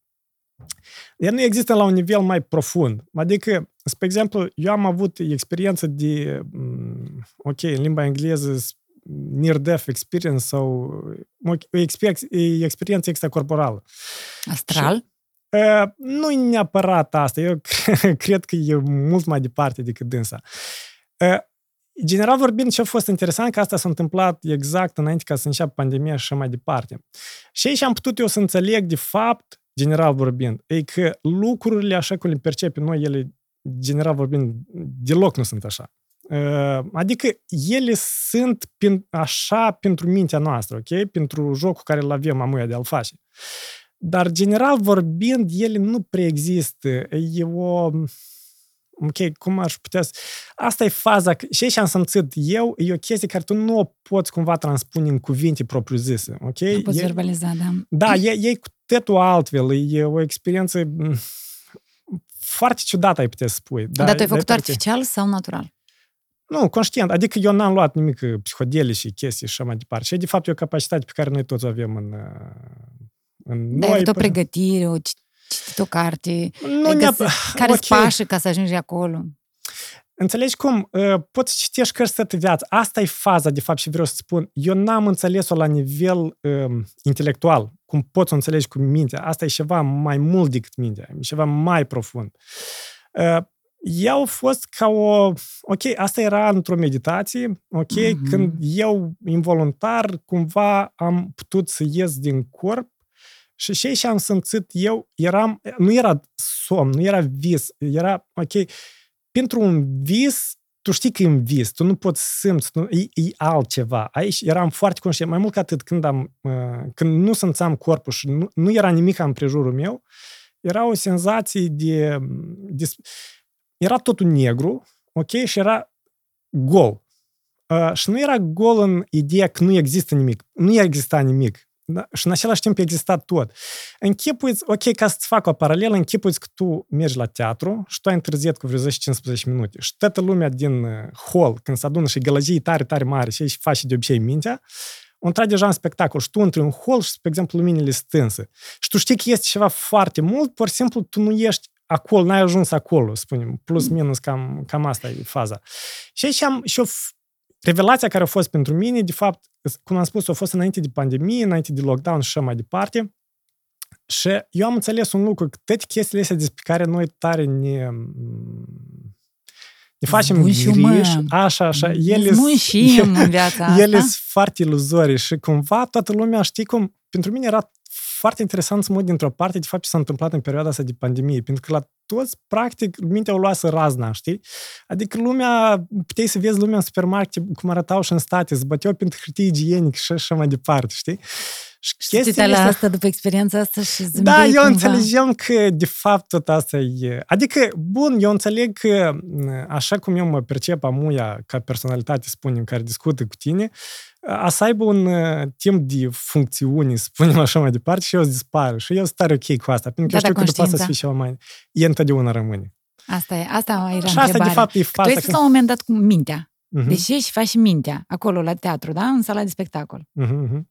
ea nu există la un nivel mai profund. Adică, spre exemplu, eu am avut experiență de, mm, ok, în limba engleză, near-death experience sau o experiență extracorporală. Astral? Și, uh, nu e neapărat asta. Eu cred că e mult mai departe decât dânsa. Uh, general vorbind, ce a fost interesant că asta s-a întâmplat exact înainte ca să înceapă pandemia și așa mai departe. Și aici am putut eu să înțeleg, de fapt, general vorbind, e că lucrurile așa cum le percepem noi, ele, general vorbind, deloc nu sunt așa. Ă, adică ele sunt așa pentru mintea noastră, ok? Pentru jocul care îl avem amuia de a-l face. Dar, general vorbind, ele nu preexistă. E o... Ok, cum aș putea să... Asta e faza. Și aici am simțit eu, e o chestie care tu nu o poți cumva transpune în cuvinte propriu-zise, ok? Nu poți e, verbaliza, da. Da, e, e cu totul altfel. E o experiență foarte ciudată, ai putea să spui. Dar, Dar tu ai făcut artificial sau natural? Nu, conștient. Adică eu n-am luat nimic psihodele și chestii și așa mai departe. Și e de fapt e o capacitate pe care noi toți o avem în, în Dar noi. o pregătire, o citit o carte, nu găsit, care okay. pașă ca să ajungi acolo? Înțelegi cum? Poți citești cărți toată viața. Asta e faza, de fapt, și vreau să spun. Eu n-am înțeles-o la nivel um, intelectual, cum poți să înțelegi cu mintea. Asta e ceva mai mult decât mintea, e ceva mai profund. Uh, ea a fost ca o... Ok, asta era într-o meditație, ok, mm-hmm. când eu, involuntar, cumva am putut să ies din corp și ce și am simțit eu, eram, nu era somn, nu era vis, era, ok, pentru un vis, tu știi că e un vis, tu nu poți simți, nu, e, e altceva. Aici eram foarte conștient, mai mult ca atât, când, am, uh, când nu simțeam corpul și nu, nu era nimic în prejurul meu, era o senzație de, de era totul negru, ok, și era gol. Uh, și nu era gol în ideea că nu există nimic. Nu exista nimic. Da? Și în același timp exista tot. Închipuiți, ok, ca să-ți fac o paralelă, închipuiți că tu mergi la teatru și tu ai întârziat cu vreo 10-15 minute și toată lumea din hall, când se adună și gălăgie tare, tare mare și aici faci de obicei mintea, o intra deja în spectacol și tu intri în hall și, spre exemplu, luminile stânse. Și tu știi că este ceva foarte mult, pur și simplu tu nu ești acolo, n-ai ajuns acolo, spunem, plus mm. minus, cam, cam asta e faza. Și aici am și o revelația care a fost pentru mine, de fapt, cum am spus, a fost înainte de pandemie, înainte de lockdown și așa mai departe. Și eu am înțeles un lucru, că toate chestiile astea despre care noi tare ne, ne facem griji, așa, așa, ele în viața asta. Ele sunt foarte iluzorii și cumva toată lumea, știi cum, pentru mine era foarte interesant să mă dintr-o parte de fapt ce s-a întâmplat în perioada asta de pandemie, pentru că la toți, practic, mintea o luase razna, știi? Adică lumea, puteai să vezi lumea în supermarket cum arătau și în state, zbăteau pentru hârtie igienic și așa mai departe, știi? Și chestia la asta după experiența asta și Da, eu cumva. înțelegem că de fapt tot asta e... Adică, bun, eu înțeleg că așa cum eu mă percep amuia ca personalitate, spunem, care discută cu tine, a să aibă un uh, timp de funcțiuni, spunem așa mai departe, și eu dispar. Și eu sunt tare ok cu asta, pentru că da, eu știu că după asta să fie ceva mai... E întotdeauna rămâne. Asta e, asta era Și asta, de fapt, e faza. Tu ești când... la un moment dat cu mintea. Uh-huh. Deci ești faci mintea, acolo, la teatru, da? În sala de spectacol. Uh-huh.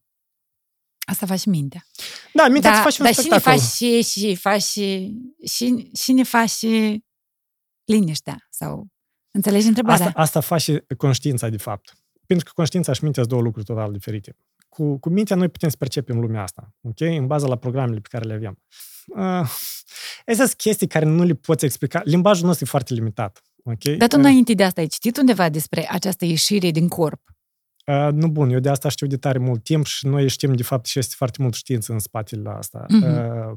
Asta faci mintea. Da, mintea da, faci un dar spectacol. Dar și ne faci și, și faci și, și, și ne faci și liniștea sau Înțelegi întrebarea? Asta, asta faci și conștiința, de fapt. Pentru că conștiința și mintea sunt două lucruri total diferite. Cu, cu mintea noi putem să percepem lumea asta, ok? În baza la programele pe care le avem. Uh, Astea sunt chestii care nu le poți explica. Limbajul nostru e foarte limitat, ok? Dar tu uh, înainte de asta ai citit undeva despre această ieșire din corp? Uh, nu bun, eu de asta știu de tare mult timp și noi știm de fapt și este foarte mult știință în spatele asta. Uh-huh. Uh,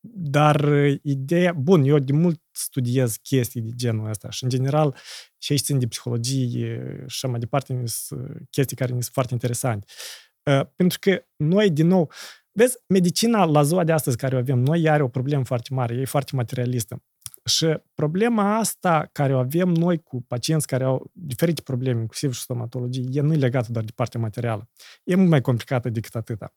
dar ideea, bun, eu de mult studiez chestii de genul ăsta și în general și aici țin de psihologie și mai departe sunt chestii care ne sunt foarte interesante. Uh, pentru că noi, din nou, vezi, medicina la ziua de astăzi care o avem, noi are o problemă foarte mare, e foarte materialistă. Și problema asta care o avem noi cu pacienți care au diferite probleme, inclusiv și stomatologie, e nu e legată doar de partea materială. E mult mai complicată decât atâta.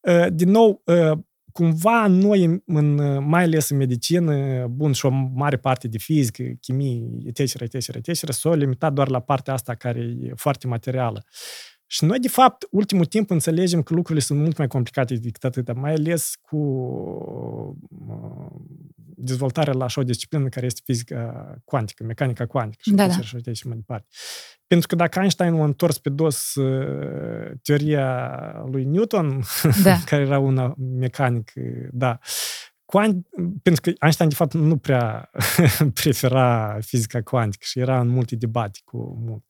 Uh, din nou, uh, cumva noi, în, mai ales în medicină, bun, și o mare parte de fizică, chimie, etc., etc., etc., s-au limitat doar la partea asta care e foarte materială. Și noi, de fapt, ultimul timp înțelegem că lucrurile sunt mult mai complicate decât atâta, mai ales cu uh, dezvoltarea la așa o disciplină care este fizica cuantică, mecanica cuantică și, Da, da. și, așa, și mai departe. Pentru că dacă Einstein a întors pe dos uh, teoria lui Newton, Da. care era una mecanic, da, Quant, pentru că Einstein, de fapt, nu prea prefera fizica cuantică și era în multe debate cu mult.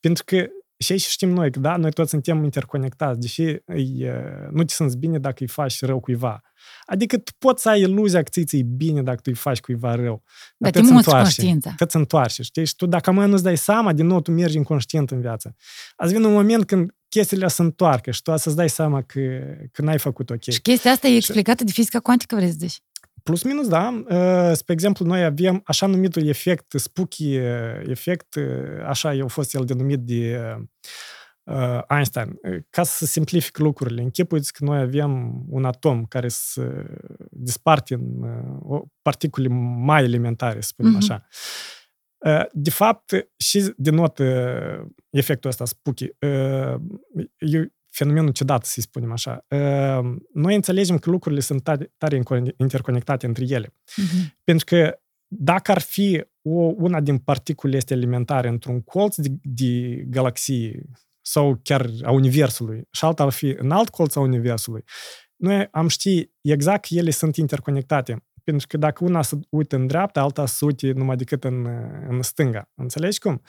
Pentru că și aici știm noi că, da, noi toți suntem interconectați, deși îi, nu te simți bine dacă îi faci rău cuiva. Adică tu poți să ai iluzia că ți bine dacă tu îi faci cuiva rău. Dar te te-ți muți întoarce. conștiința. Te-ți întoarce, știi? Și tu dacă mai nu-ți dai seama, din nou tu mergi inconștient în viață. Azi vine un moment când chestiile se întoarcă și tu să-ți dai seama că, că n-ai făcut ok. Și chestia asta e explicată de fizica cuantică, vrei să zici? Plus minus, da. Uh, Spre exemplu, noi avem așa numitul efect spooky uh, efect, uh, așa a fost el denumit de uh, Einstein. Uh, Ca să simplific lucrurile, închipuiți că noi avem un atom care se disparte în uh, o- particule mai elementare, să spunem Mhm. așa. Uh, De fapt, și denotă efectul ăsta spooky. Uh, E fenomenul ciudat, să-i spunem așa. Uh, Noi înțelegem că lucrurile sunt tare, tare interconectate între ele. Mhm. Pentru că dacă ar fi o, una din particulele este elementare într-un colț de, de galaxie sau chiar a Universului și alta ar fi în alt colț a Universului, noi am ști exact că ele sunt interconectate. Pentru că dacă una se uită în dreapta, alta se uite numai decât în, în stânga. Înțelegi cum?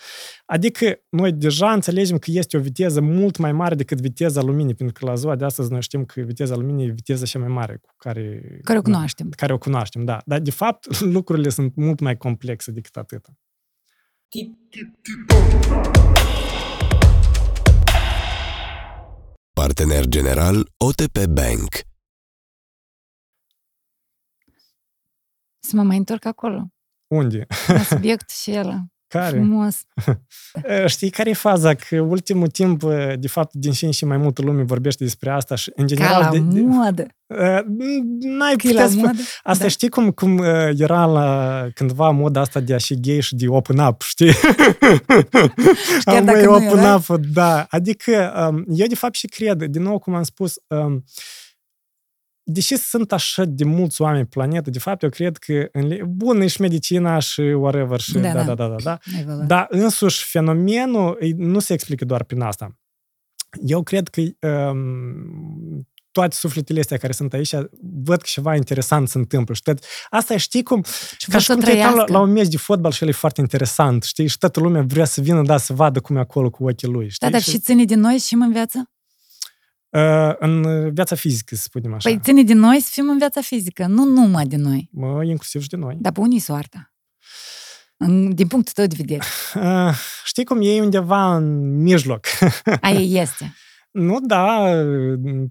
Adică noi deja înțelegem că este o viteză mult mai mare decât viteza luminii, pentru că la ziua de astăzi noi știm că viteza luminii e viteza cea mai mare cu care... Care o cunoaștem. Care o cunoaștem, da. Dar, de fapt, lucrurile sunt mult mai complexe decât atât. Partener general OTP Bank. Să mă mai întorc acolo. Unde? La subiect și el. Care? Frumos. E, Știi care e faza? Că ultimul timp, e, de fapt, din și în și mai multă lume vorbește despre asta și, în Ca general... la de, de, modă. e, n-ai Că e putea la spune... modă. Asta Da. știi cum, cum e, era la cândva moda asta de a și gay și de open up, știi? chiar Am, dacă băi, nu open erai? up, da. Adică, um, eu de fapt și cred, din nou cum am spus, um, deși sunt așa de mulți oameni pe planetă, de fapt eu cred că, în, le- bun, e și medicina și whatever, și Da, da, da. da, da, da, da. Ai văzut. Dar însuși fenomenul e- nu se explică doar prin asta. Eu cred că um, toate sufletele astea care sunt aici văd că ceva interesant se întâmplă. Și tot, asta e, știi cum, Și ca vor și să cum te uitam la, trăiască. la un meci de fotbal și el e foarte interesant, știi? Și toată lumea vrea să vină, da, să vadă cum e acolo cu ochii lui, știi? Da, dar și ține din noi să fim în viață? Uh, în viața fizică, să spunem așa. Păi ține din noi să fim în viața fizică, nu numai din noi. Mă, inclusiv și de noi. Dar pe unii soarta. În, din punctul tău de vedere. Uh, știi cum e undeva în mijloc. Aia este. Nu, da,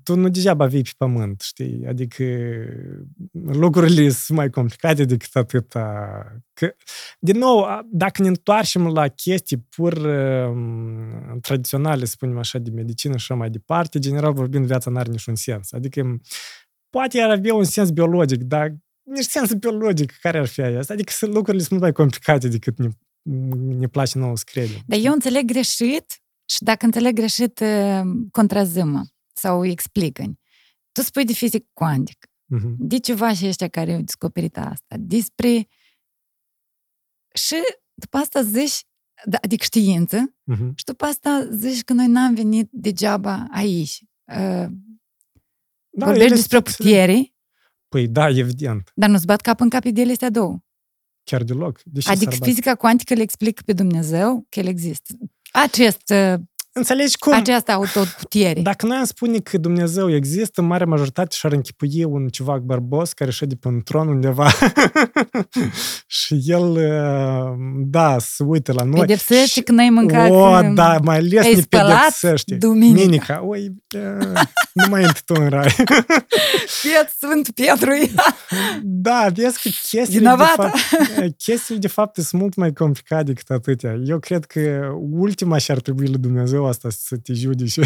tu nu degeaba vii pe pământ, știi? Adică lucrurile sunt mai complicate decât atâta. Că, din nou, a- dacă ne întoarcem la chestii pur um, tradiționale, să spunem așa, de medicină și așa mai departe, general vorbind, viața n-are niciun sens. Adică, poate ar avea un sens biologic, dar nici sens biologic, care ar fi aia? Adică sunt- lucrurile sunt mult mai complicate decât ne, ne place nouă să credem. Dar eu înțeleg greșit și dacă înțeleg greșit, eh, contrază-mă sau explică-mi. Tu spui de fizic cuantic, Mhm. de ceva și ăștia care au descoperit asta, despre... Și după asta zici, da, adică știință, Mhm. și după asta zici că noi n-am venit degeaba aici. Uh, Da, vorbești ele despre sunt- putere, Păi da, evident. dar nu-ți bat cap în cap ideile astea două. Chiar deloc. Deși adică s-ar bate? fizica cuantică le explică pe Dumnezeu că el există. Acest, uh, Înțelegi cum? această autoputere. Dacă noi am spune că Dumnezeu există, în mare majoritate și-ar închipui un civac bărbos care șede pe un tron undeva și el, uh, da, se uită la noi. Pedepsește și- că n-ai mâncat... O, um, da, mai ales ai ne spălat pedepsește. duminica. Minica. Oi, uh, nu mai intri tu în rai. Fiat Sfânt Pietru. Da, vezi că chestiile de, Vinovată. fapt, chestiile de fapt sunt mult mai complicate decât atâtea. Eu cred că ultima și ar trebui lui Dumnezeu asta să te judece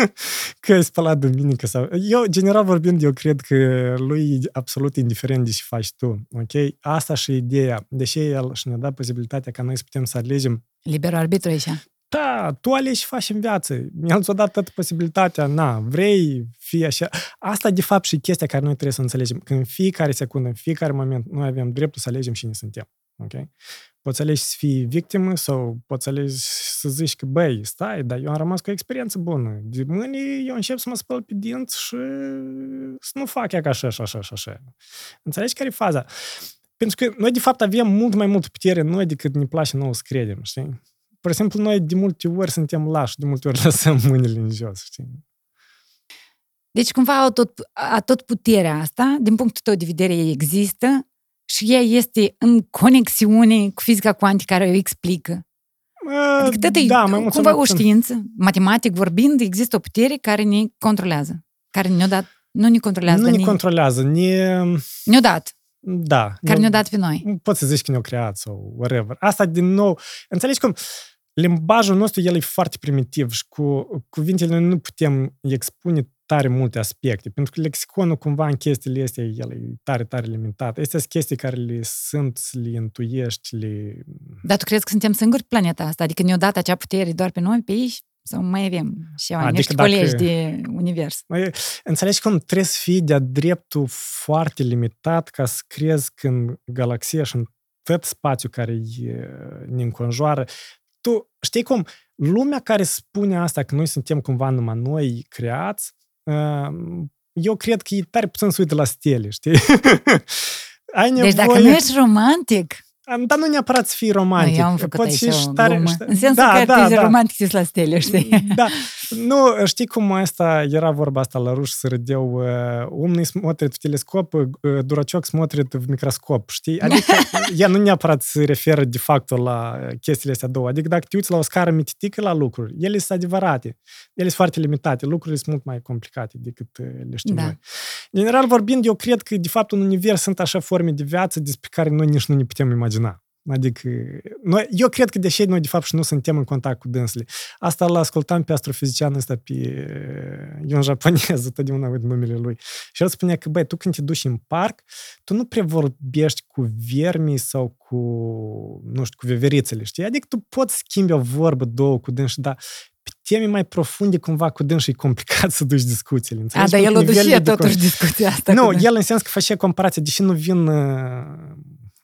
că ai spălat duminică sau... Eu, general vorbind, eu cred că lui e absolut indiferent de ce faci tu, ok? Asta și e ideea. Deși el și ne-a dat posibilitatea ca noi să putem să alegem Liberul arbitru aici. Da, tu alegi și faci în viață. El ți-a dat toată posibilitatea, na, vrei, fi așa. Asta, de fapt, și chestia care noi trebuie să înțelegem. Că în fiecare secundă, în fiecare moment, noi avem dreptul să alegem cine suntem. Ok? Poți alegi să fii victimă sau poți alegi să zici că, băi, stai, dar eu am rămas cu o experiență bună. De mâine eu încep să mă spăl pe dinți și să nu fac ea ca așa, așa, așa, așa. Înțelegi care e faza? Pentru că noi, de fapt, avem mult mai multă putere în noi decât ne place nouă să credem, știi? Pur și simplu, noi de multe ori suntem lași, de multe ori lăsăm mâinile în jos, știi? Deci, cumva, a tot, a tot puterea asta, din punctul tău de vedere, există și ea este în conexiune cu fizica cuantică care o explică. Adică tot e da, mai mult cumva sau o mai puțin. știință, matematic vorbind, există o putere care ne controlează. Care ne-a dat, nu ne controlează, Nu dar ne controlează, ne... ne-a dat, Da. care ne-a dat pe noi. Poți să zici că ne-au creat sau whatever. Asta, din nou, înțelegi cum limbajul nostru, el e foarte primitiv și cu cuvintele nu putem expune tare multe aspecte, pentru că lexiconul cumva în chestiile astea, el e tare, tare limitat. Astea sunt chestii care le simți, le intuiești, le... Dar tu crezi că suntem singuri pe planeta asta? Adică ne-a dat acea putere doar pe noi, pe aici? Sau mai avem și Adică niște dacă- colegi de univers? Mai- Înțelegi cum trebuie să fii de-a dreptul foarte limitat ca să crezi că în galaxia și în tot spațiul care e, ne înconjoară, tu știi cum, lumea care spune asta, că noi suntem cumva numai noi creați, uh, eu cred că e tare puțin să uită la stele, știi? Ai Deci dacă nu ești romantic, Dar nu neapărat să fii romantic. eu am făcut Poți aici și o tare- glumă. și- În sensul da, că da, tu ești da. romantic și la stele, știi? Да. Ну, știi cum asta era vorba asta la ruși, să râdeau uh, умный смотрит в телескоп, uh, дурачок смотрит в microscop, știi? Adică ea nu neapărat se referă de fapt la chestiile astea două. Adică dacă te uiți la o scară mititică la lucruri, ele sunt adevărate. Ele sunt foarte limitate. Lucrurile sunt mult mai complicate decât uh, le știm Da. noi. General vorbind, eu cred că de fapt în univers sunt așa forme de viață despre care noi nici nu ne putem imagina. Adică, noi, eu cred că deși noi, de fapt, și nu suntem în contact cu dânsele. Asta îl ascultam pe astrofizicianul ăsta, pe e un japonez, totdeauna uit numele lui. Și el spunea că, băi, tu când te duci în parc, tu nu prea vorbești cu vermii sau cu, nu știu, cu veverițele, știi? Adică tu poți schimbi o vorbă, două cu dânsi, dar pe teme mai profunde, cumva, cu dânsi e complicat să duci discuțiile. A, înțelegi? dar Cu el o nivelele duce de con- totuși discuția asta. nu, cu el în sens că face comparație, deși nu vin,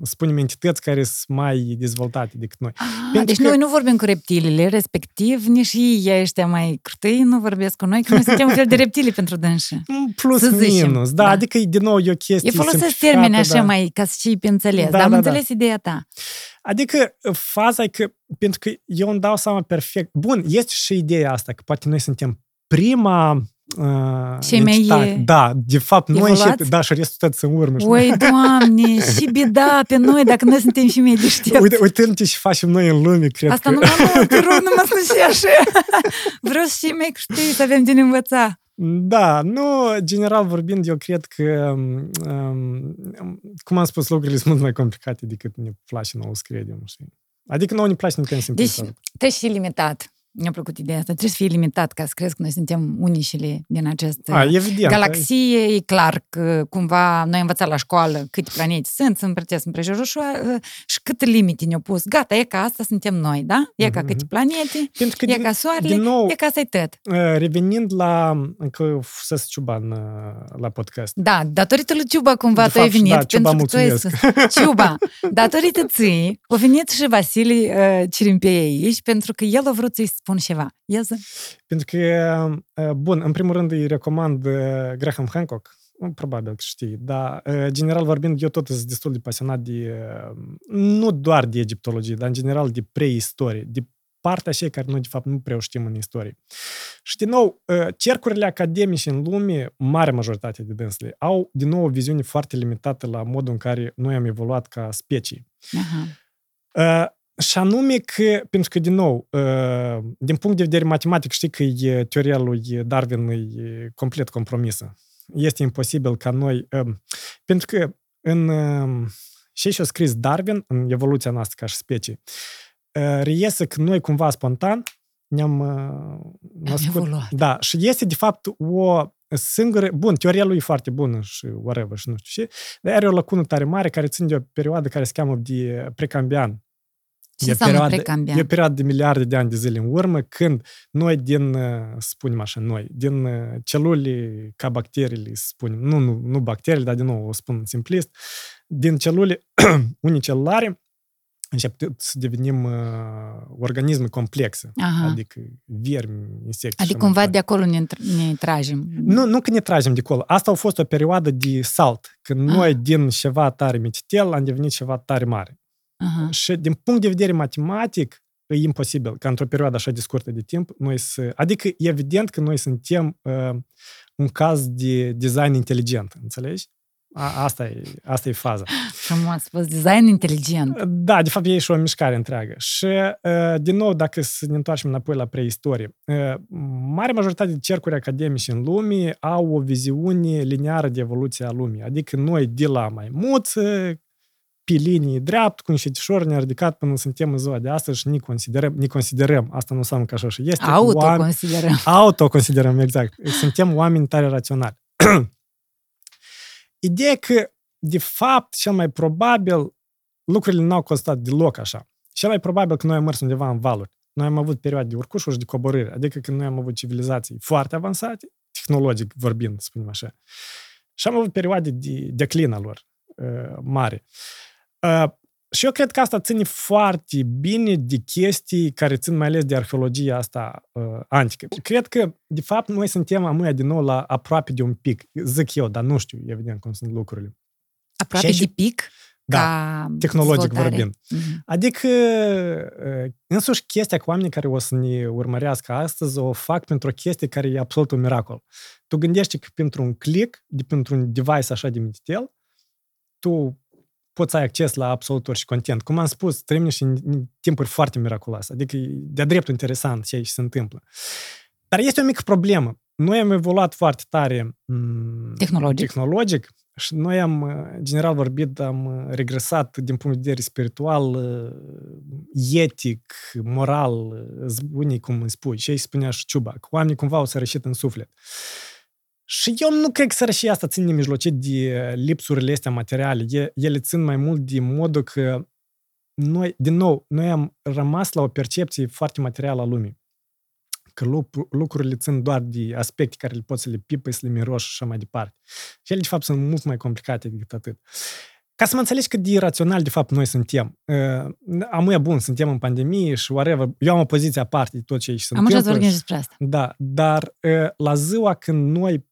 uh, spunem, entități care sunt mai dezvoltate decât noi. Ah, Pentru deci că- noi nu vorbim cu reptilele, respectiv nici ei ăștia mai crutăi nu vorbesc cu noi, că noi suntem un fel de reptile pentru dânsi. Mm, Plus Să zicem, minus, da, da. adică e din nou e o chestie E folosesc simplificată, termeni așa da. mai ca să și pe înțeles, Da, dar am da, da. înțeles ideea ta. Adică faza e că, pentru că eu îmi dau seama perfect, bun, este și ideea asta, că poate noi suntem prima uh, Cei mai, entitate. e, Da, de fapt, noi evoluați? și, da, și restul tot în urmă. știi? Oi, Doamne, și bida pe noi dacă noi suntem și mai deștepți. Uite, uite ce facem noi în lume, cred Asta că... numai nu, te rog, numai să nu și așa. Vreau și mai știi să avem din învăța. Da, nu, general vorbind, eu cred că, um, cum am spus, lucrurile sunt mult mai complicate decât ne place nouă să credem, știi? Adică nouă ne place să ne putem Deci, simplifica. trebuie și limitat. Mi-a plăcut ideea asta. Trebuie să fie limitat ca să crezi că noi suntem unișile din această A, evident. galaxie. E clar că cumva noi am învățat la școală câte planete sunt, sunt împărțesc împrejurul și, uh, și câte limite ne-au pus. Gata, e ca asta suntem noi, da? E ca Mhm. câte planete, Pentru că, e din, ca soarele, din nou, e ca să-i tot. uh, revenind la, că fusese Ciuban uh, la podcast, Da, datorită lui Ciuba cumva De tu ai fapt, venit. da, Ciuba, pentru că tu ai mulțumesc. spus- Ciuba, datorită ții, a venit și Vasile uh, Cirimpei aici pentru că el a vrut să-i spun ceva. Ia zi. pentru că, uh, bun, în primul rând îi recomand uh, Graham Hancock, probabil că știi, dar uh, general vorbind, eu tot sunt destul de pasionat de, uh, nu doar de egiptologie, dar în general de preistorie, de partea așa care noi de fapt nu prea o știm în istorie. Și din nou, uh, cercurile academice în lume, mare majoritate de dânsele, au din nou o viziune foarte limitată la modul în care noi am evoluat ca specii. Aha. Uh, și anume că, pentru că, din nou, uh, din punct de vedere matematic, știi că e, teoria lui Darwin e complet compromisă. Este imposibil ca noi... Um, pentru că în um, și și-a scris Darwin, în evoluția noastră ca și specie, uh, reiese că noi cumva spontan ne-am uh, născut. evoluat. Da, și este de fapt o singură... Bun, teoria lui e foarte bună și whatever și nu știu ce, dar are o lacună tare mare care ține de o perioadă care se cheamă de precambian Ce E o înseamnă perioadă- precambian? E o perioadă de miliarde de ani de zile în urmă, când noi din, uh, să spunem așa, noi, din uh, celule ca bacteriile, să spunem, nu, nu, nu bacteriile, dar din nou o spun simplist, din celule unicelulare încep să devenim uh, organisme complexe, Aha. adică viermi, insecte. și Adică așa mai cumva de departe. acolo ne, tr- ne tragem. Nu, nu că ne tragem de acolo. Asta a fost o perioadă de salt, când Ah. noi din ceva tare mititel am devenit ceva tare mare. Aha. Și din punct de vedere matematic, e imposibil ca într-o perioadă așa de scurtă de timp noi să... Adică e evident că noi suntem uh, un caz de design inteligent, înțelegi? A, asta, e, asta e faza. Frumos, fost design inteligent. Da, de fapt e și o mișcare întreagă. Și, uh, din nou, dacă să ne întoarcem înapoi la preistorie, uh, mare majoritate de cercuri academice în lume au o viziune lineară de evoluție a lumii. Adică noi de la maimuță, pe linie dreaptă, cu un șetișor ne-a ridicat până suntem în ziua de astăzi și ne considerăm, ne considerăm asta nu înseamnă că așa și este, oameni, Autoconsiderăm. autoconsiderăm, exact. Suntem oameni tare raționali. Ideea e că, de fapt, cel mai probabil, lucrurile n-au costat deloc așa. Cel mai probabil că noi am mers undeva în valuri. Noi am avut perioade de urcușuri și de coborâre, adică când noi am avut civilizații foarte avansate, tehnologic vorbind, să spunem așa. Și am avut perioade de declin al lor uh, mare. Uh, și eu cred că asta ține foarte bine de chestii care țin mai ales de arheologia asta uh, antică. Cred că, de fapt, noi suntem amuia din nou la aproape de un pic. Zic eu, dar nu știu, evident, cum sunt lucrurile. Aproape Și- de pic. Da, ca tehnologic dezvoltare. vorbind. Mhm. Adică, uh, însuși chestia cu oamenii care o să ne urmărească astăzi o fac pentru o chestie care e absolut un miracol. Tu gândești că pentru un click, de pentru un device așa de mititel, tu poți să ai acces la absolut orice content. Cum am spus, trăim niște în timpuri foarte miraculoase. Adică e de-a dreptul interesant ce aici se întâmplă. Dar este o mică problemă. Noi am evoluat foarte tare m, Tehnologic. tehnologic și noi am, uh, general vorbit, am uh, regresat din punct de vedere spiritual, uh, etic, moral, uh, unii cum îi spui, și ei spunea și Ciuba, că oamenii cumva au sărășit în suflet. Și eu nu cred că sărășia asta ține mijlocit de uh, lipsurile astea materiale. E- Ele țin mai mult de modul că noi, din nou, noi am rămas la o percepție foarte materială a lumii. Că lu- lucrurile țin doar de aspecte care le poți să le pipăi, să le miroși și așa mai departe. Și ele, de fapt, sunt mult mai complicate decât atât. Ca să mă înțelegi cât de irațional, de fapt, noi suntem. Uh, amuia bun, suntem în pandemie și whatever. Eu am o poziție aparte de tot ce aici se Am ajuns să întâmplă. vorbim și- despre asta. da, dar uh, la ziua când noi în-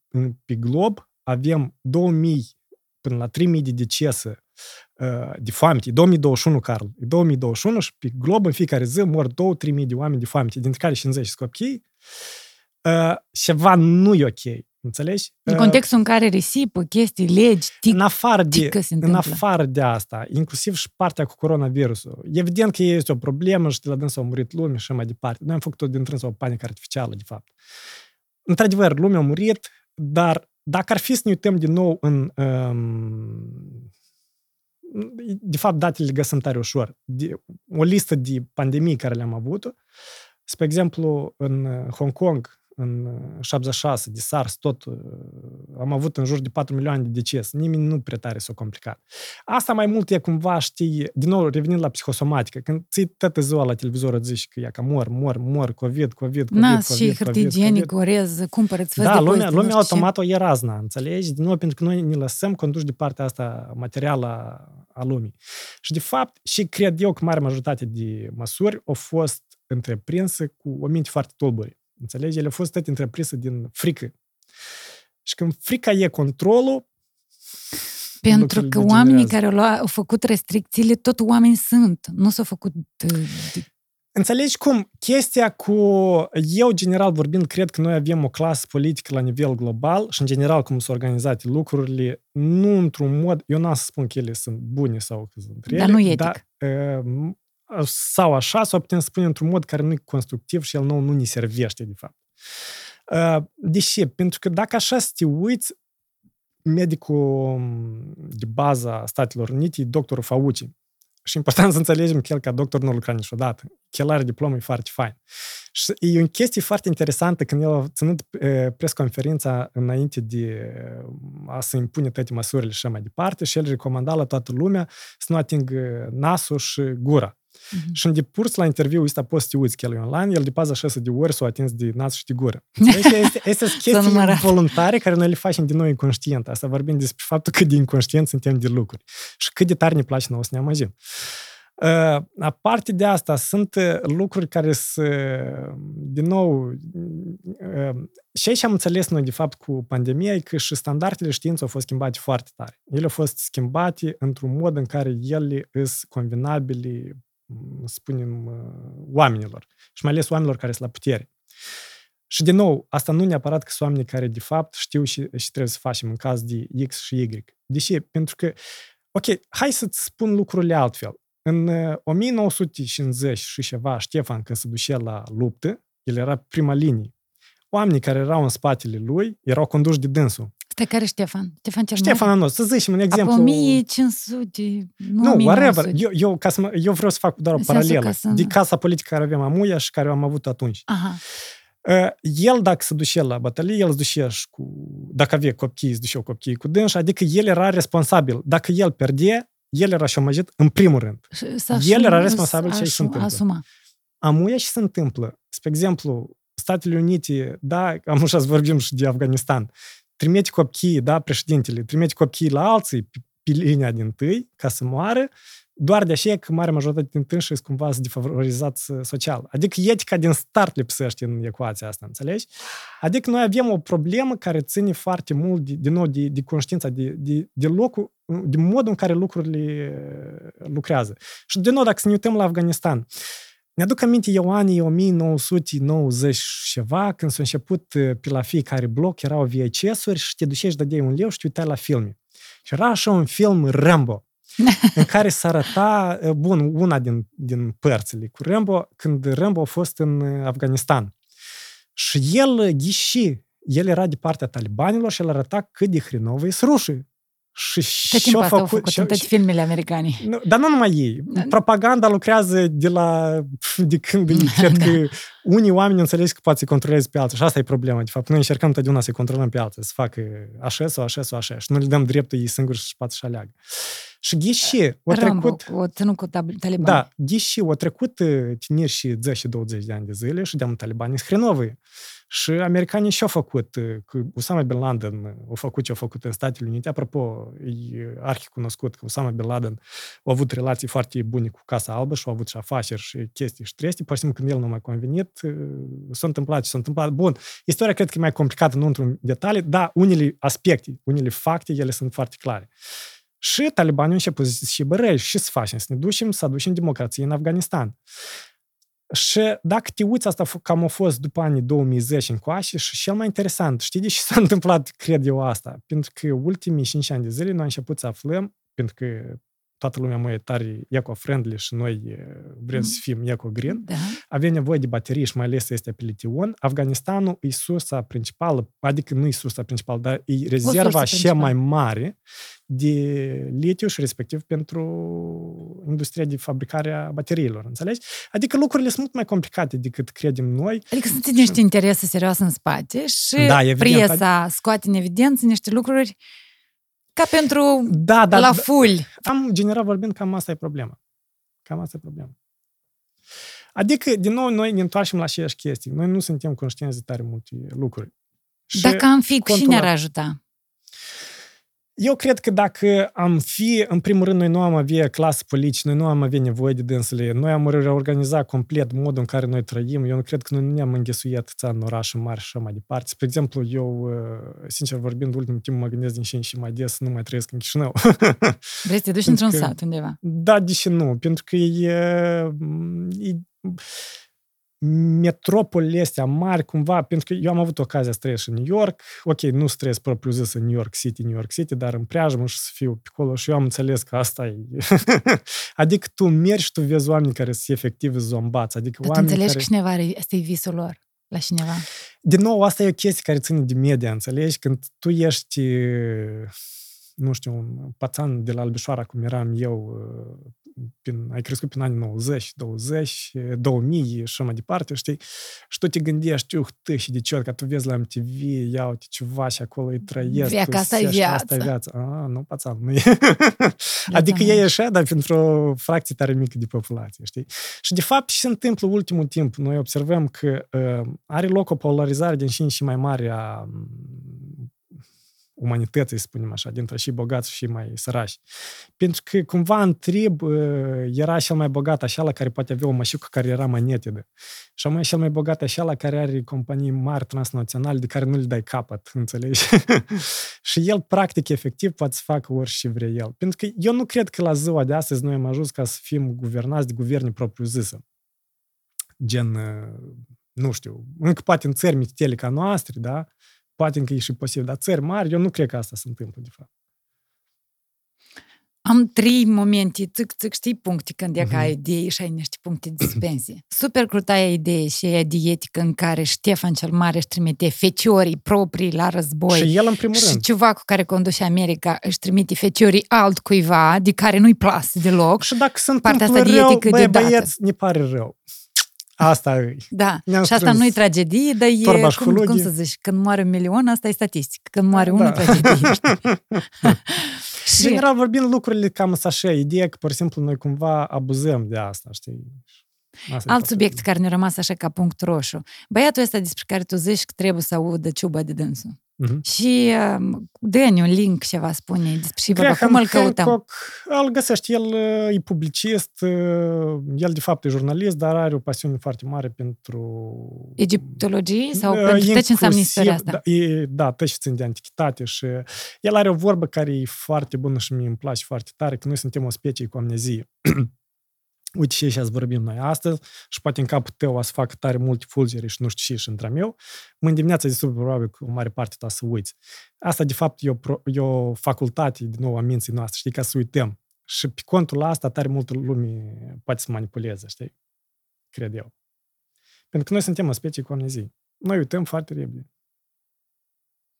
pe glob avem 2000 până la 3000 de decese uh, de foamete, e 2021, Carl, e 2021 și pe glob în fiecare zi mor 2-3000 de oameni de foamete, dintre care 50 sunt copii, uh, ceva nu e ok, înțelegi? În Uh, contextul în care risipă, chestii, legi, tic, în afară, de, tică se în întâmplă. afară de asta, inclusiv și partea cu coronavirusul, evident că este o problemă și de la dânsă au murit lume și așa mai departe. Noi am făcut-o din trânsă o panică artificială, de fapt. Într-adevăr, lumea a murit, dar dacă ar fi să ne uităm din nou în... Um, de fapt, datele le găsim tare ușor. De, o listă de pandemii care le-am avut, spre exemplu, în uh, Hong Kong, în uh, 76, de SARS, tot uh, am avut în jur de 4 milioane de deces. Nimeni nu prea tare s-a complicat. Asta mai mult e cumva, știi, din nou, revenind la psihosomatică, când ții toată ziua la televizor îți zici că e ca mor, mor, mor, COVID, COVID, COVID, Na, COVID, și hârtie COVID, igienică, orez, cumpărăți, fă da, lumea, depozite, lumea nu știu ce. automat o e razna, înțelegi? Din nou, pentru că noi ne lăsăm conduși de partea asta materială a, a lumii. Și, de fapt, și cred eu că mare majoritate de măsuri au fost întreprinse cu o minte foarte tulburi. Înțelegi? Ele au fost toate întreprinse din frică. Și când frica e controlul, Pentru lucrurile că oamenii degenerează. care au, luat, au făcut restricțiile, tot oameni sunt. Nu s-au făcut... uh, de- Înțelegi cum chestia cu... Eu, general vorbind, cred că noi avem o clasă politică la nivel global și, în general, cum sunt organizate lucrurile, nu într-un mod... Eu n-am să spun că ele sunt bune sau că sunt rele, Dar nu etic. Dar, uh, sau așa, sau putem spune într-un mod care nu e constructiv și el nu, nu ne servește, de fapt. Uh, De ce? Pentru că dacă așa să te uiți, medicul de bază a Statelor Unite e doctorul Fauci. Și important să înțelegem că el ca doctor nu lucra niciodată. Că el are diplomă, e foarte fain. Și e o chestie foarte interesantă când el a ținut e, presconferința înainte de a se impune toate măsurile și așa mai departe și el recomanda la toată lumea să nu atingă nasul și gura. Mm-hmm. Și în depurs la interviu ăsta poți să te uiți că el e online, el de pază așa de ori s-o atins de nas și de gură. Este, este, este chestii voluntare care noi le facem din noi inconștient. Asta vorbim despre faptul cât de inconștient suntem de lucruri și cât de tare ne place nouă să ne amăgim. Uh, aparte de asta, sunt uh, lucruri care sunt, din nou, uh, și aici am înțeles noi, de fapt, cu pandemia, că și standardele științei au fost schimbate foarte tare. Ele au fost schimbate într-un mod în care ele sunt convenabile, spunem, oamenilor. Și mai ales oamenilor care sunt la putere. Și, din nou, asta nu neapărat că sunt oameni care, de fapt, știu și, și trebuie să facem în caz de X și Y. Deși, pentru că, ok, hai să-ți spun lucrurile altfel. În 1950 și ceva, Ștefan, când se ducea la luptă, el era prima linie. Oamenii care erau în spatele lui erau conduși de dânsul. Stai, care Ștefan? Ștefan cel Ștefan Anot, să zicem un exemplu... Apoi 1500, nu, nu whatever. Eu, eu, ca să mă, eu vreau să fac doar o paralelă să... de casa politică care avem amuia și care am avut atunci. Aha. El, dacă se ducea la bătălie, el se ducea și cu... Dacă avea copii, se ducea copiii cu dânși, adică el era responsabil. Dacă el pierdea, el era șomajit în primul rând. El era responsabil ce se întâmplă. Asuma. Amuia și se întâmplă. Spre exemplu, Statele Unite, da, am așa să vorbim și de Afganistan, trimite copiii, da, președintele, trimite copiii la alții pe linia din tâi ca să moară, doar de aceea că mare majoritate din tânși sunt cumva defavorizați social. Adică etica din start lipsește în ecuația asta, înțelegi? Adică noi avem o problemă care ține foarte mult, de, din nou, de, de conștiința, de, de, de locul, de modul în care lucrurile lucrează. Și, din nou, dacă să ne uităm la Afganistan, mi-aduc aminte eu anii 1990 ceva, când s-a început pe la fiecare bloc, erau VHS-uri și te duceai și dădeai un leu și te uitai la filme. Și era așa un film Rambo în care se arăta, bun, una din, din părțile cu Rambo, când Rambo a fost în Afganistan. Și el ghiși, el era de partea talibanilor și el arăta cât de hrinovă e rușii. Și Tot timpul asta făcut, au făcut în toate filmele americane. Nu, dar nu numai ei. Da. Propaganda lucrează de la... de când da, cred da. că unii oameni înțeleg că poate să controleze pe alții. Și asta e problema. De fapt, noi încercăm întotdeauna să controlăm pe alții, să facă așa sau așa sau așa. Și nu le dăm dreptul ei singuri și poate să aleagă. Și ghiși, o trecut... o ținut cu taliban. Da, ghiși, o trecut uh, tineri și 10 și 20 de ani de zile și de-am talibanii screnovii. Și americanii și-au făcut, că Osama Bin Laden a făcut ce a făcut în Statele Unite. Apropo, e arhi cunoscut că Osama Bin Laden a avut relații foarte bune cu Casa Albă și a avut și afaceri și chestii și trestii. Pur și simplu, când el nu mai convenit, s-a întâmplat ce s-a întâmplat. Bun, istoria cred că e mai complicată, nu într-un detalii, dar unele aspecte, unele fapte, ele sunt foarte clare. Și talibanii au început să și bărăi, și să facem, să ne ducem, să aducem democrație în Afganistan. Și dacă te uiți, asta cam a fost după anii 2010 încoace și cel mai interesant, știi de ce s-a întâmplat, cred eu, asta? Pentru că ultimii 5 ani de zile noi am început să aflăm, pentru că toată lumea mai e tare eco-friendly și noi vrem să fim eco-green, da. avem nevoie de baterii și mai ales este pe lition. Afganistanul e sursa principală, adică nu e sursa principală, dar e rezerva cea mai mare de litiu și respectiv pentru industria de fabricare a bateriilor, înțelegi? Adică lucrurile sunt mult mai complicate decât credem noi. Adică sunt niște interese serioase în spate și da, evident, presa scoate în evidență niște lucruri ca pentru da, da, la full. Am, general vorbind, cam asta e problema. Cam asta e problema. Adică, din nou, noi ne întoarcem la aceeași chestii. Noi nu suntem conștienți de tare multe lucruri. Și Dacă am fi, cu cine ar ajuta? Eu cred că dacă am fi, în primul rând, noi nu am avea clasă politică, noi nu am avea nevoie de dânsele, noi am reorganiza complet modul în care noi trăim, eu nu cred că noi nu ne-am înghesuiat în orașe mari și așa mai departe. Spre exemplu, eu, uh, sincer vorbind, ultimul timp mă gândesc din ce în ce mai des să nu mai trăiesc în Chișinău. Vrei să te duci într-un sat undeva? Da, deși nu, pentru că e, e metropolele astea mari, cumva, pentru că eu am avut ocazia să trăiesc în New York, ok, nu să trăiesc propriu zis în New York City, New York City, dar în preajmă și să fiu pe acolo și eu am înțeles că asta e... adică tu mergi și tu vezi oameni care sunt efectiv zombați, adică dar oameni tu înțelegi care... că cineva are, asta e visul lor la cineva. Din nou, asta e o chestie care ține de media, înțelegi? Când tu ești nu știu, un pațan de la Albișoara, cum eram eu, prin, ai crescut prin anii 90, 20, 2000 și mai departe, știi? Și tu te gândești, uh, tu și de ce, că tu vezi la MTV, ia uite ceva și acolo îi trăiesc. Viața, asta e viața. Asta e viața. Ah, nu, pațan, nu e. adică e așa, dar pentru o fracție tare mică de populație, știi? Și de fapt, ce se întâmplă ultimul timp? Noi observăm că uh, are loc o polarizare din și în și mai mare a umanității, să spunem așa, dintre și bogați și mai sărași. Pentru că cumva în trib era cel mai bogat așa la care poate avea o mășică care era mai netedă. Și mai cel mai bogat așa la care are companii mari transnaționale de care nu le dai capăt, înțelegi? și el, practic, efectiv, poate să facă orice vrea el. Pentru că eu nu cred că la ziua de astăzi noi am ajuns ca să fim guvernați de guverne propriu-zisă. Gen, nu știu, încă poate în țări mititele ca noastre, da? Poate încă e și posibil, dar țări mari, eu nu cred că asta se întâmplă, de fapt. Am trei momente, țic, țic, știi, puncte când e uh-huh. ai idei și ai niște puncte de dispensie. Super crutaia idee și aia de etică în care Ștefan cel Mare își trimite feciorii proprii la război. Și el în primul și rând. Și cu care conduce America își trimite feciorii altcuiva de care nu-i plasă deloc. Și dacă se întâmplă Partea asta rău, de etică băi, de băieți, ne pare rău. Asta e. Da, Ne-am și asta nu e tragedie, dar e, cum, cum să zici, când moare un milion, asta e statistică. Când moare da. unul, tragedie. și... General vorbind, lucrurile cam așa, ideea că, pur și simplu, noi cumva abuzăm de asta, știi? Asta Alt subiect care ne-a rămas așa ca punct roșu. Băiatul ăsta despre care tu zici că trebuie să audă ciuba de dânsul. Uh-huh. Și uh, dă un link ceva spune despre și vorba, cum îl căutăm? Hancock, îl găsești, el e publicist, el de fapt e jurnalist, dar are o pasiune foarte mare pentru... Egiptologie sau uh, pentru ce înseamnă istoria asta? Da, e, da, tot ce țin de antichitate și el are o vorbă care e foarte bună și mie îmi place foarte tare, că noi suntem o specie cu amnezie. uite ce și vorbim noi astăzi și poate în capul tău o să facă tare multe fulgeri și nu știu ce și între meu, mâine dimineața de super probabil că o mare parte ta să uiți. Asta, de fapt, e o, pro, e o facultate, din nou, a minții noastre, știi, ca să uităm. Și pe contul ăsta tare multă lume poate să manipuleze, știi? Cred eu. Pentru că noi suntem o specie cu amnezie. Noi uităm foarte repede.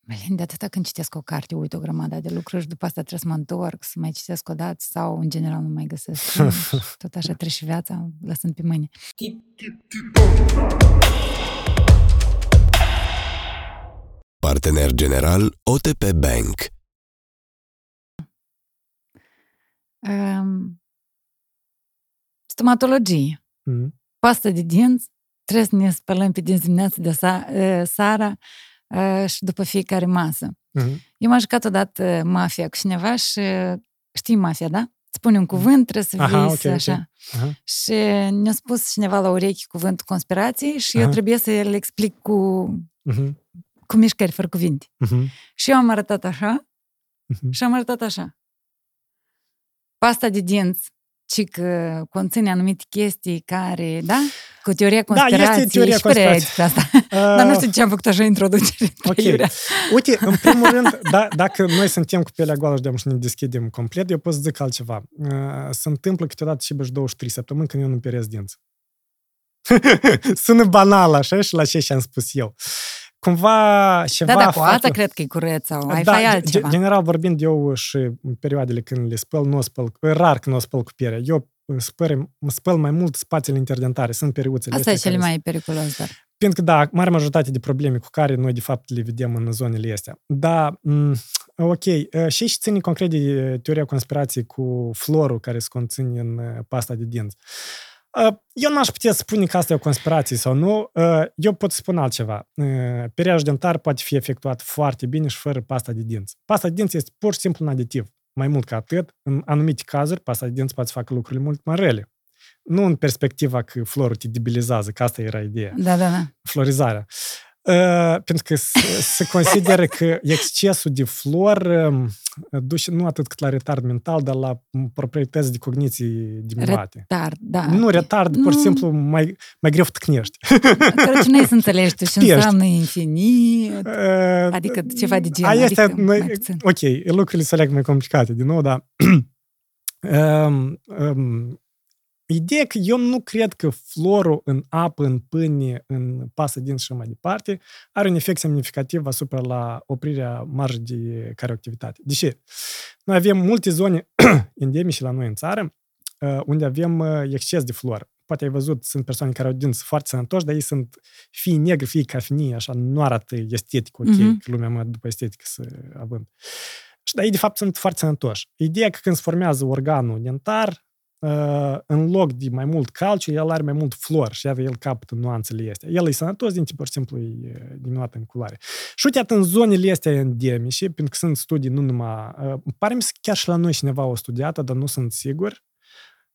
Melin, de atâta când citesc o carte, uit o grămadă de lucruri și după asta trebuie să mă întorc, să mai citesc o dată sau, în general, nu mai găsesc. Tot așa trece viața, lăsând pe mâine. Partener general OTP Bank um, Stomatologie. Mm. Pasta de dinți, trebuie să ne spălăm pe dinți dimineața de sa, uh, seara, și după fiecare masă. Uh-huh. Eu m-am jucat odată mafia cu cineva și știi mafia, da? Îți spune un cuvânt, trebuie să Aha, vii okay, așa. Okay. Uh-huh. Și ne-a spus cineva la urechi cuvântul conspirației și uh-huh. eu trebuie să le explic cu, uh-huh. cu mișcări fără cuvinte. Uh-huh. Și eu am arătat așa uh-huh. și am arătat așa. Pasta de dinți ci că conține anumite chestii care, da? Cu teoria conspirației. Da, este teoria și conspirației. asta. Uh, Dar nu știu ce am făcut așa introducere. Ok. Uite, în primul rând, da, dacă noi suntem cu pielea goală și de ne deschidem complet, eu pot să zic altceva. Uh, se întâmplă câteodată și 23 săptămâni când eu nu perez dinți. Sună banal așa și la ce și-am spus eu cumva ceva... Da, da, cu asta cred că e curăț sau ai da, altceva. General vorbind, eu și în perioadele când le spăl, nu o spăl, rar când o spăl cu piere. Eu spăr, spăl mai mult spațiile interdentare, sunt periuțele Asta e cele mai periculos, dar. Pentru că, da, mare majoritate de probleme cu care noi, de fapt, le vedem în zonele astea. Da, ok. Și și ține concret de teoria conspirației cu florul care se conține în pasta de dinți. Eu n-aș putea spune că asta e o conspirație sau nu. Eu pot spune altceva. Periajul dentar poate fi efectuat foarte bine și fără pasta de dinți. Pasta de dinți este pur și simplu un aditiv. Mai mult ca atât, în anumite cazuri, pasta de dinți poate să facă lucrurile mult mai rele. Nu în perspectiva că florul te debilizează, că asta era ideea. Da, da, da. Florizarea. Uh, pentru că se consideră că excesul de flor uh, duce nu atât cât la retard mental, dar la proprietăți de cogniții diminuate. Retard, da. Nu retard, nu. pur și simplu mai, mai greu tăcnești. Corect, nu să înțelegi tu ce înseamnă infinit, uh, adică ceva de genul. Aia adică este, mai, ok, lucrurile se leg mai complicate, din nou, dar um, um, Ideea că eu nu cred că florul în apă, în pâine, în pasă din și mai departe, are un efect semnificativ asupra la oprirea marjei de carioactivitate. De ce? Noi avem multe zone endemice la noi în țară uh, unde avem uh, exces de flori. Poate ai văzut, sunt persoane care au dinți foarte sănătoși, dar ei sunt fie negri, fie cafenii, așa, nu arată estetic ok, Mhm. că lumea mă după estetică să având. Și dar ei, de fapt, sunt foarte sănătoși. Ideea că când se formează organul dentar, uh, în loc de mai mult calciu, el are mai mult flor și iată, el capătă nuanțele astea. El e sănătos, din pur și simplu e uh, diminuat în culoare. Și uite, iată, în zonele astea endemice, pentru că sunt studii nu numai... Uh, îmi pare mi se că chiar și la noi cineva o studiată, dar nu sunt sigur.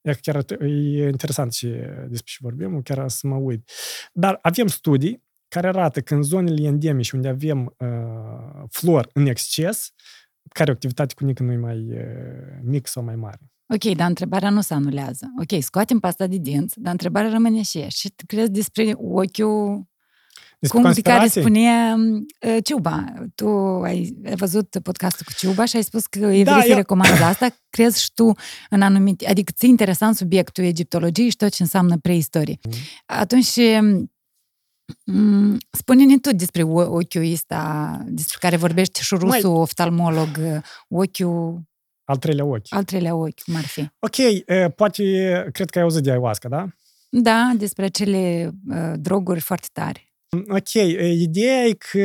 E chiar e interesant și despre ce vorbim, chiar o să mă uit. Dar avem studii care arată că în zonele endemice unde avem uh, flor în exces, care activitate cu nică nu e mai uh, mic sau mai mare. Ok, dar întrebarea nu se anulează. Ok, scoatem pasta de dinți, dar întrebarea rămâne și ea. Și tu crezi despre ochiul Despre cum de care conspirații? spunea uh, Ciuba. Tu ai ai văzut podcastul cu Ciuba și ai spus că evreii Da, se eu- recomandă asta. Crezi și tu în anumite... Adică ți interesant subiectul egiptologiei și tot ce înseamnă preistorie. Mhm. Atunci, mm, spune-ne tu despre o- ochiul ăsta, despre care vorbește și rusul oftalmolog, uh, ochiul, Al treilea ochi. al treilea ochi, cum ar fi. Ok, uh, poate, cred că ai auzit de ayahuasca, da? Da, despre acele uh, droguri foarte tare. Ok, e, ideea e că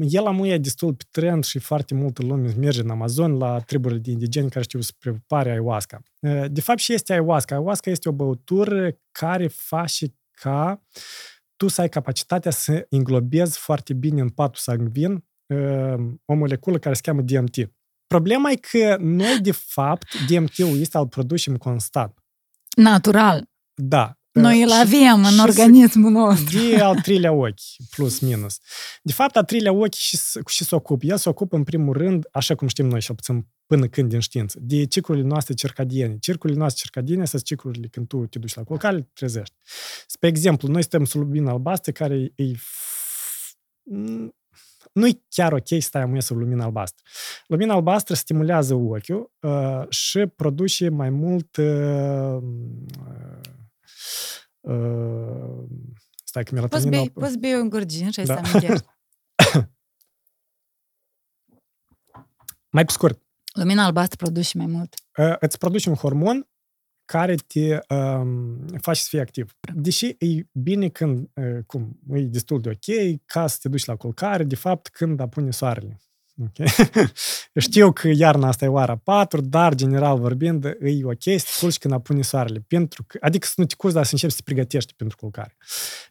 el amu e destul pe trend și foarte multă lume merge în Amazon la triburile de indigeni care știu să prepare ayahuasca. E, De fapt și este ayahuasca. Ayahuasca este o băutură care face ca tu să ai capacitatea să înglobezi foarte bine în patul sanguin e, o moleculă care se cheamă DMT. Problema e că noi, de fapt, DMT-ul ăsta îl producem constant. Natural. Da. Noi îl Și- avem în și se- organismul nostru. de al treilea ochi, plus minus. De fapt, al treilea ochi și, s- cu ce se ocupă? El se ocupă, în primul rând, așa cum știm noi, și puțin până când din știință, de ciclurile noastre circadiene. Ciclurile noastre circadiene sunt ciclurile când tu te duci la culcare, te trezești. Spre exemplu, noi suntem sub lumină albastră care e... f- nu-i chiar ok să stai amuie sub lumină albastră. Lumina albastră stimulează ochiul uh, și produce mai mult uh, uh, stai că Poți melatonina... bei, poți bei un gurgin și ai Da. să amintești. Mai pe scurt, Lumina albastră produce mai mult. uh, îți produce un hormon care te um, face să fii activ. Deși e bine când, uh, cum, e destul de ok ca să te duci la culcare, de fapt, când apune soarele. Ok? Știu că iarna asta e oara 4, dar, general vorbind, e ok să te culci când apune soarele. Pentru că, adică să nu te culci, dar să începi să te pregătești pentru culcare.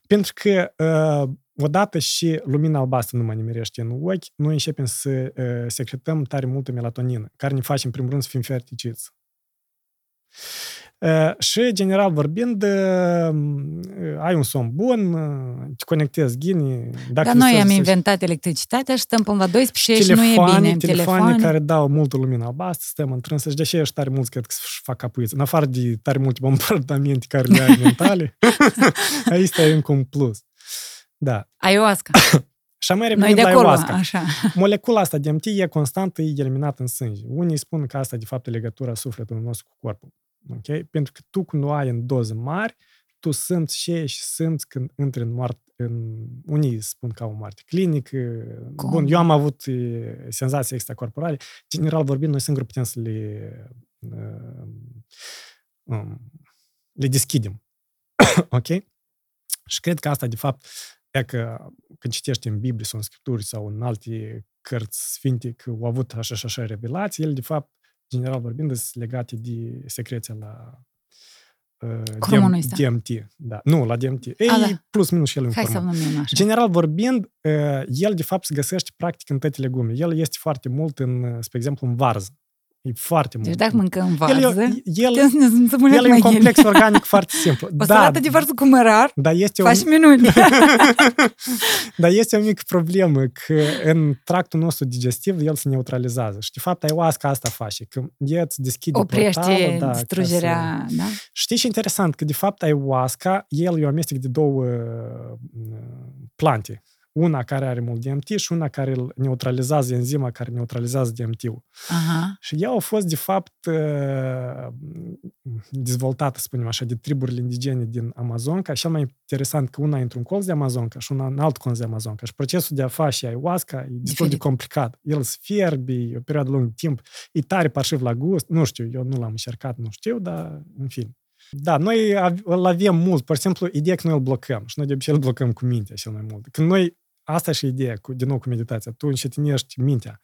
Pentru că uh, odată și lumina albastră nu mai nimerește în ochi, noi începem să uh, secretăm tare multă melatonină, care ne face, în primul rând, să fim ferticiți. Uh, și, general vorbind, uh, ai un somn bun, uh, te conectezi ghini. Dacă Dar noi să- am să- inventat electricitatea și stăm până la 12 și nu e telefoane, bine. telefoane care dau multă lumină albastră, stăm întrânse și de aceea și tare mulți cred că își fac capuiță. În afară de tare multe bombardamente care le ai mentale, aici e încă un plus. Da. Ayahuasca. Și mai Noi revenind de la acolo, ayahuasca. așa. Molecula asta DMT e constantă, e eliminată în sânge. Unii spun că asta, de fapt, e legătura sufletului nostru cu corpul. Ok? Pentru că tu, când o ai în doze mari, tu simți și și simți când intri în moarte. În... Unii spun ca o moarte clinică. Cum? Bun, eu am avut e, senzații extracorporale. General vorbind, noi singuri putem să le, uh, um, le deschidem. ok? Și cred că asta, de fapt, e că când citești în Biblie sau în Scripturi sau în alte cărți sfinte că au avut așa și așa revelații, ele, de fapt, general vorbind, sunt legate de secreția la uh, Hormonul ăsta. DMT. Da. Nu, la DMT. Ei, A, da. plus minus și el un Hai să hormon. numim așa. General vorbind, uh, el, de fapt, se găsește practic în toate legume. El este foarte mult, în, uh, spre exemplu, în varză. E foarte mult. Deci dacă mâncăm el, varză, el, putem să ne simțim el e un mai complex bine. organic foarte simplu. O da, salată de varză cu mărar, dar este un, faci minuni. Dar este o mică problemă că în tractul nostru digestiv el se neutralizează. Și de fapt ayahuasca asta face, că el îți deschide Oprește portalul, da, ca distrugerea, da? Să... Știi ce interesant? Că de fapt ayahuasca, el e o amestec de două uh, plante. Una care are mult DMT și una care îl neutralizează, enzima care neutralizează DMT-ul. Aha. Și ea a fost, de fapt, uh, dezvoltată, să spunem așa, de triburile indigene din Amazonca. Cel mai interesant că una într-un colț de Amazonca și una în alt colț de Amazonca. Și procesul de a face ayahuasca e destul de Diferit. complicat. El se fierbi o perioadă lungă de timp, e tare parșiv la gust. Nu știu, eu nu l-am încercat, nu știu, dar în fin. Da, noi av- îl avem mult. Pur și simplu, ideea că noi îl blocăm. Și noi de obicei îl blocăm cu mintea cel mai mult. Când noi, asta și ideea, cu, din nou cu meditația, tu încetinești mintea.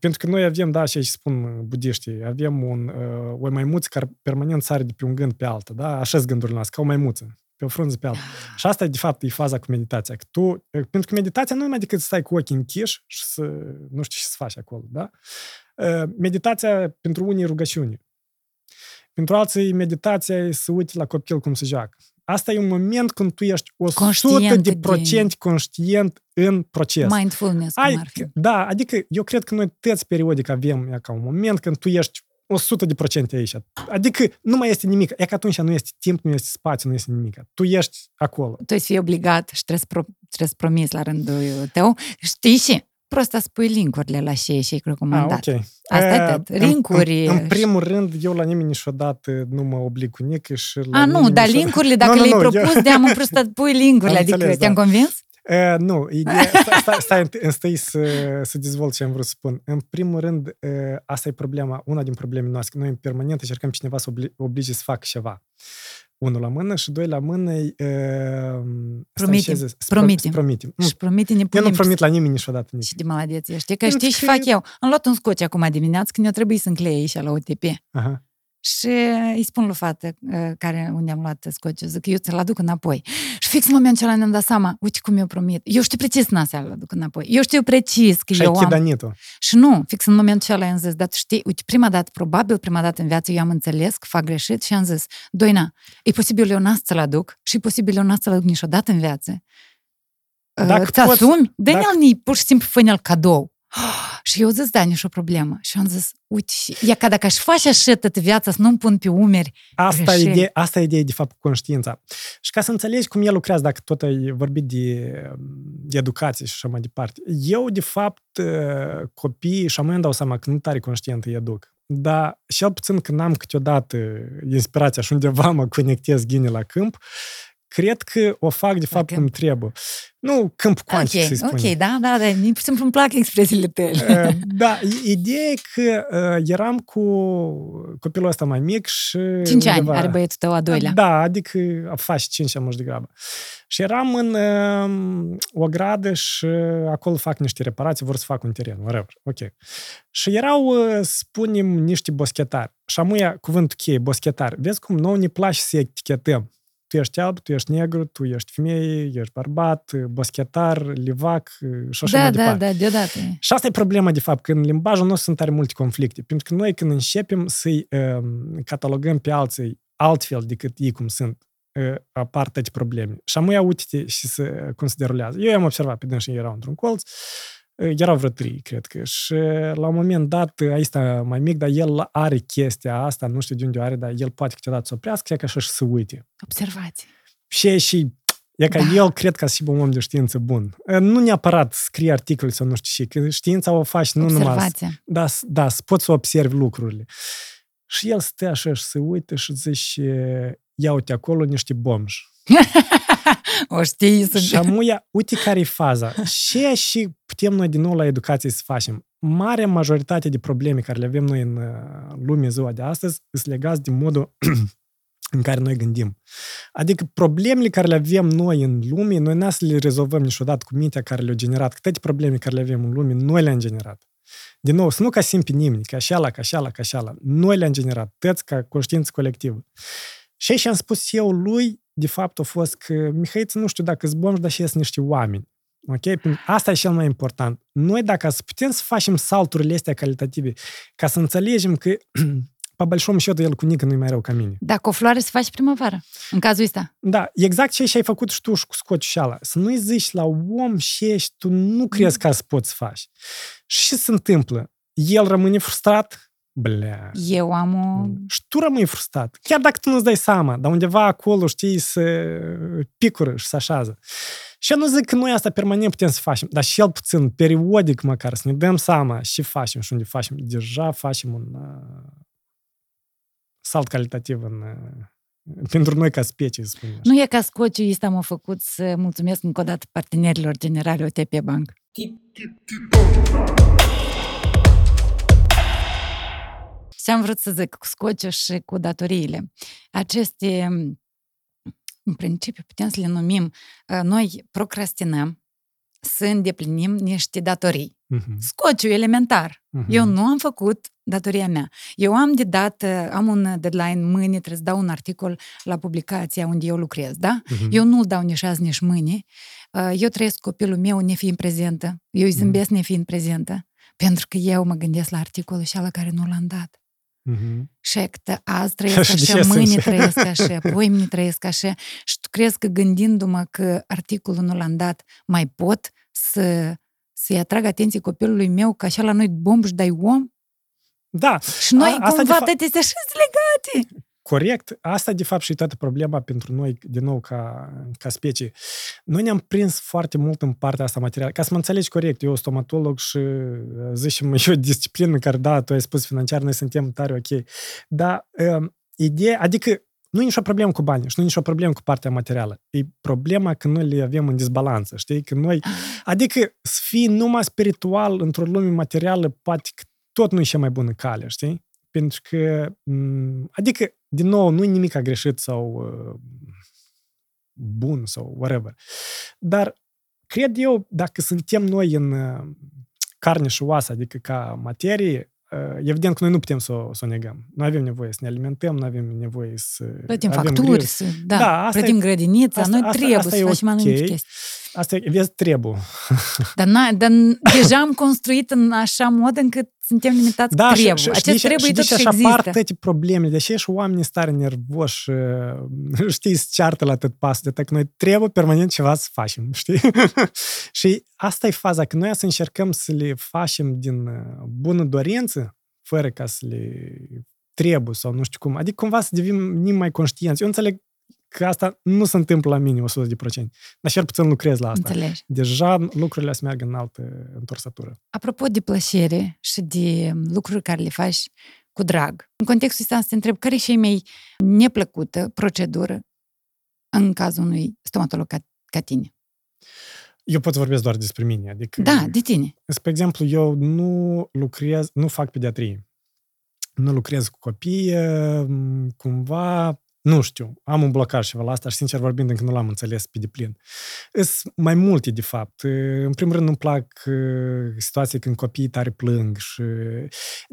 Pentru că noi avem, da, și aici spun budiștii, avem un, uh, o maimuță care permanent sare de pe un gând pe altă, da? Așa gândurile noastre, ca o maimuță, pe o frunză pe alta. Și asta, de fapt, e faza cu meditația. Că tu, uh, pentru că meditația nu e mai decât să stai cu ochii închiși și să, nu știu ce să faci acolo, da? Uh, Meditația pentru unii e rugăciune. Pentru alții, meditația e să uite la copil cum se joacă. Asta e un moment când tu ești 100 Conștient de de- procent conștient în proces. Mindfulness, cum Ai, ar fi. da, adică eu cred că noi toți periodic avem e ca un moment când tu ești 100 de procente aici. Adică nu mai este nimic. E că atunci nu este timp, nu este spațiu, nu este nimic. Tu ești acolo. Tu ești fi obligat și trebuie să, pro, trebuie să promiți la rândul tău. Știi și prosta spui linkurile la și și Ah, recomandat. ok. Asta e Eh, tot. în- Linkuri În, în, și- primul rând, eu la nimeni niciodată nu mă oblig cu nic și la A, nu, nimeni dar niciodată- linkurile, dacă Nu, nu, le-ai nu, eu- propus, de am să pui linkurile, Am adică înțeles, te-am da. convins? Uh, nu, ideea, stai, stai, stai, întâi- întâi să, să dezvolt ce am vrut să spun. În primul rând, uh, asta e problema, una din problemele noastre, că noi în permanent încercăm pe cineva să obli, oblige să facă ceva. Unul la mână și doi la mână e... Uh, Promitem, Să promitem. promitem. Nu, Și promite ne eu nu punem promit la nimeni niciodată nici. și de maladeție. Știi că Pentru știi și că- fac eu. Am luat un scoci acum dimineață când eu trebuie să înclei aici la OTP. Aha. Și îi spun lui fată uh, care unde am luat scociul, zic, eu ți-l aduc înapoi. Și fix în momentul ăla ne-am dat seama, uite cum eu promit. Eu știu precis n să-l aduc înapoi. Eu știu precis că Și ai eu am... chidanitul. Și nu, fix în momentul ăla am zis, dar tu știi, uite, prima dată, probabil prima dată în viață eu am înțeles că fac greșit și am zis, Doina, e posibil eu n să-l aduc și e posibil eu n să-l aduc niciodată în viață. Dacă Ți poți- asumi? Dă-ne dacă- al pur și simplu fă cadou. Și eu zis, da, nici o problemă. Și am zis, uite, și- e ca dacă aș face așa toată viața, să nu-mi pun pe umeri. Asta e, Greșeli. ideea, asta e ideea, de fapt, cu conștiința. Și ca să înțelegi cum el lucrează, dacă tot ai vorbit de, de educație și așa mai departe. Eu, de fapt, uh, copiii, și am îmi dau seama că nu tare conștient îi educ. Dar, cel puțin când am câteodată inspirația și undeva mă conectez ghine la câmp, cred că o fac, de fapt, cum câmp. trebuie. Nu câmp cuantic, să-i ok, spunem. ok, da, da, da, mi pur și simplu îmi plac expresiile tale. Uh, Da, i- ideea e că uh, eram cu copilul ăsta mai mic și... 5 ani undeva- are băietul tău a doilea. Da, adică a face 5 ani mai degrabă. Și eram în uh, o gradă și acolo fac niște reparații, vor să fac un teren, whatever. Ok. Și erau, uh, spunem, niște boschetari. Și amuia cuvântul cheie, boschetari. Vezi cum nouă ne place să etichetăm. Tu ești alb, tu ești negru, tu ești femeie, ești bărbat, boschetar, livac și așa da, mai da, departe. da, deodată. Și asta e problema, de fapt, că în limbajul nostru sunt tare multe conflicte. Pentru că noi când începem să-i um, catalogăm pe alții altfel decât ei cum sunt, uh, apar toate probleme. Și am ia uite și să, cum se derulează. Eu i-am observat pe dânsii, erau într-un colț, uh, erau vreo trei, cred că. Și la un moment dat, uh, aici mai mic, dar el are chestia asta, nu știu de unde o are, dar el poate câteodată să oprească, e ca așa și să uite. Observați. Și e și E ca Da. el, cred că și un om de știință bun. Nu neapărat scrie articole sau nu știu ce, că știința o faci nu numai... Observația. Da, s- da, să poți să observi lucrurile. Și el stă așa și se uită și zice, ia uite acolo niște bomji. O știi să... Și șamuia, uite care e faza. Ce și putem noi din nou la educație să facem? Marea majoritate de probleme care le avem noi în uh, lume ziua de astăzi sunt legați de modul în care noi gândim. Adică problemele care le avem noi în lume, noi n să le rezolvăm niciodată cu mintea care le-a generat. Că toate problemele care le avem în lume, noi le-am generat. Din nou, să nu ca simpi nimeni, ca așa la, ca așa la, ca așa la. Noi le-am generat, toți ca conștiință colectivă. Și și am spus eu lui, de fapt, a fost că, Mihaiță, nu știu dacă îți bombi, dar și sunt niște oameni. Ok? Pentru- Asta e cel mai important. Noi, dacă să putem să facem salturile astea calitative, ca să înțelegem că, pe большому счету, el cu nică nu-i mai rău ca mine. Dacă o floare se face primăvară, în cazul ăsta. Da, exact ce ai făcut și tu și cu scociușala. Să nu-i zici la om și ești, tu nu crezi că să poți să faci. Și ce se întâmplă? El rămâne frustrat, Blea. Eu am o... Și tu rămâi frustrat. Chiar dacă tu nu-ți dai seama, dar undeva acolo, știi, se picură și se așează. Și eu nu zic că noi asta permanent putem să facem, dar cel puțin, periodic măcar, să ne dăm seama și facem și unde facem. Deja facem un uh, salt calitativ în, uh, pentru noi ca specie, să spunem așa. Nu e ca scociul ăsta m-a făcut să mulțumesc încă o dată partenerilor generale OTP Bank. Ce am vrut să zic cu scociul și cu datoriile. Aceste, în principiu, putem să le numim, uh, noi procrastinăm să îndeplinim niște datorii. Mhm, Scociul elementar. mhm. Eu nu am făcut datoria mea. Eu am de dat, uh, am un deadline mâine, trebuie să dau un articol la publicația unde eu lucrez, da? Mhm. Eu nu-l dau nici azi, nici mâine. Uh, Eu trăiesc cu copilul meu nefiind prezentă. Eu îi zâmbesc nefiind prezentă. Pentru că eu mă gândesc la articolul și la care nu l-am dat. Mhm. Și că azi trăiesc Și de ce așa, mâine sens? trăiesc așa, poi mâine trăiesc așa. Și tu crezi că gândindu-mă că articolul nu l-am dat, mai pot să, să-i atrag atenție copilului meu că așa la noi bomb dai om? Da, Și noi A- asta, de cumva fapt- toate astea așa legate. Corect. Asta, de fapt, și toată problema pentru noi, din nou, ca, ca specie. Noi ne-am prins foarte mult în partea asta materială. Ca să mă înțelegi corect, eu stomatolog și, uh, zicem, eu disciplină care, da, tu ai spus financiar, noi suntem tare ok. Dar um, ideea, adică nu e nicio problemă cu banii și nu e nicio problemă cu partea materială. E problema că noi le avem în disbalanță, știi? Că noi, adică să fii numai spiritual într-o lume materială, poate că tot nu e cea mai bună cale, știi? Pentru că, m, adică, din nou, nu e nimic a greșit sau uh, bun sau whatever. Dar cred eu, dacă suntem noi în uh, carne și oasă, adică ca materie, uh, evident că noi nu putem să o, să o negăm. Noi avem nevoie să ne alimentăm, nu avem nevoie să Plătim avem facturi, grijă. să, da, Da, asta plătim e- grădinița, asta- noi asta- trebuie asta să e facem anumite ok. chestii. Asta e, vezi, trebuie. Dar, na, dar deja am construit în așa mod încât suntem limitați Da, cu și, trebuie. și, Acest știi, trebuie și, tot și și așa apar există. toate problemele, deși ești oamenii stare nervoși, uh, știi, se ceartă la tot pasul, de că noi trebuie permanent ceva să facem, știi? și asta e faza, că noi să încercăm să le facem din uh, bună dorință, fără ca să le trebuie sau nu știu cum. Adică cumva să devenim mai conștienți. Eu înțeleg că asta nu se întâmplă la mine 100%, dar cel puțin lucrez la asta. Înțelegi. Deja lucrurile se merg în altă întorsătură. Apropo de plăcere și de lucruri care le faci cu drag, în contextul ăsta să te întreb care e cea mai neplăcută procedură în cazul unui stomatolog ca, ca tine? Eu pot să vorbesc doar despre mine. Adică, Da, de tine. Spre exemplu, eu nu lucrez, nu fac pediatrie. Nu lucrez cu copii, m, cumva, nu știu, am un blocaj ceva la asta și, sincer vorbind, încă nu l-am înțeles pe deplin. Sunt mai multe, de fapt. În primul rând, nu-mi plac uh, situații când copiii tare plâng și,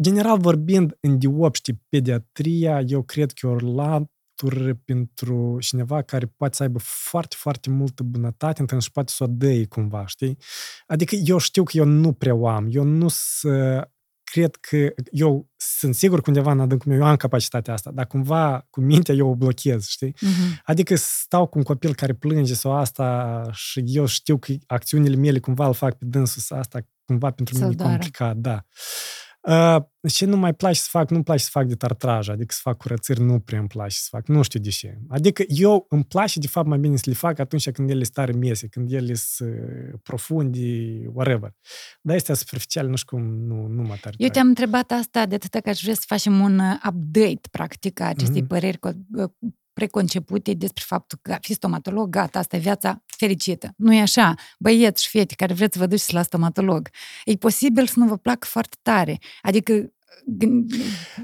general vorbind, în diopște, pediatria, eu cred că e o latură pentru cineva care poate să aibă foarte, foarte multă bunătate în și poate să o dăi cumva, știi? Adică eu știu că eu nu prea o am. Eu nu să cred că eu sunt sigur că undeva în adâncul meu eu am capacitatea asta, dar cumva cu mintea eu o blochez, știi? Uh-huh. Adică stau cu un copil care plânge sau asta și eu știu că acțiunile mele cumva îl fac pe dânsul să asta cumva pentru Să-l mine e doară. complicat, da. Uh, ce nu mai place să fac, nu-mi place să fac de tartraj, adică să fac curățiri, nu prea îmi place să fac, nu știu de ce. Adică eu îmi place de fapt mai bine să le fac atunci când ele sunt tare mese, când ele sunt uh, profundi, whatever. Dar astea superficiale, nu știu cum, nu, nu mă tare. Eu te-am întrebat asta de atâta că aș vrea să facem un uh, update, practic, a acestei Mhm. păreri co- uh, preconcepute despre faptul că a fi stomatolog, gata, asta e viața fericită. Nu e așa? Băieți și fete care vreți să vă duceți la stomatolog, e posibil să nu vă placă foarte tare. Adică gând-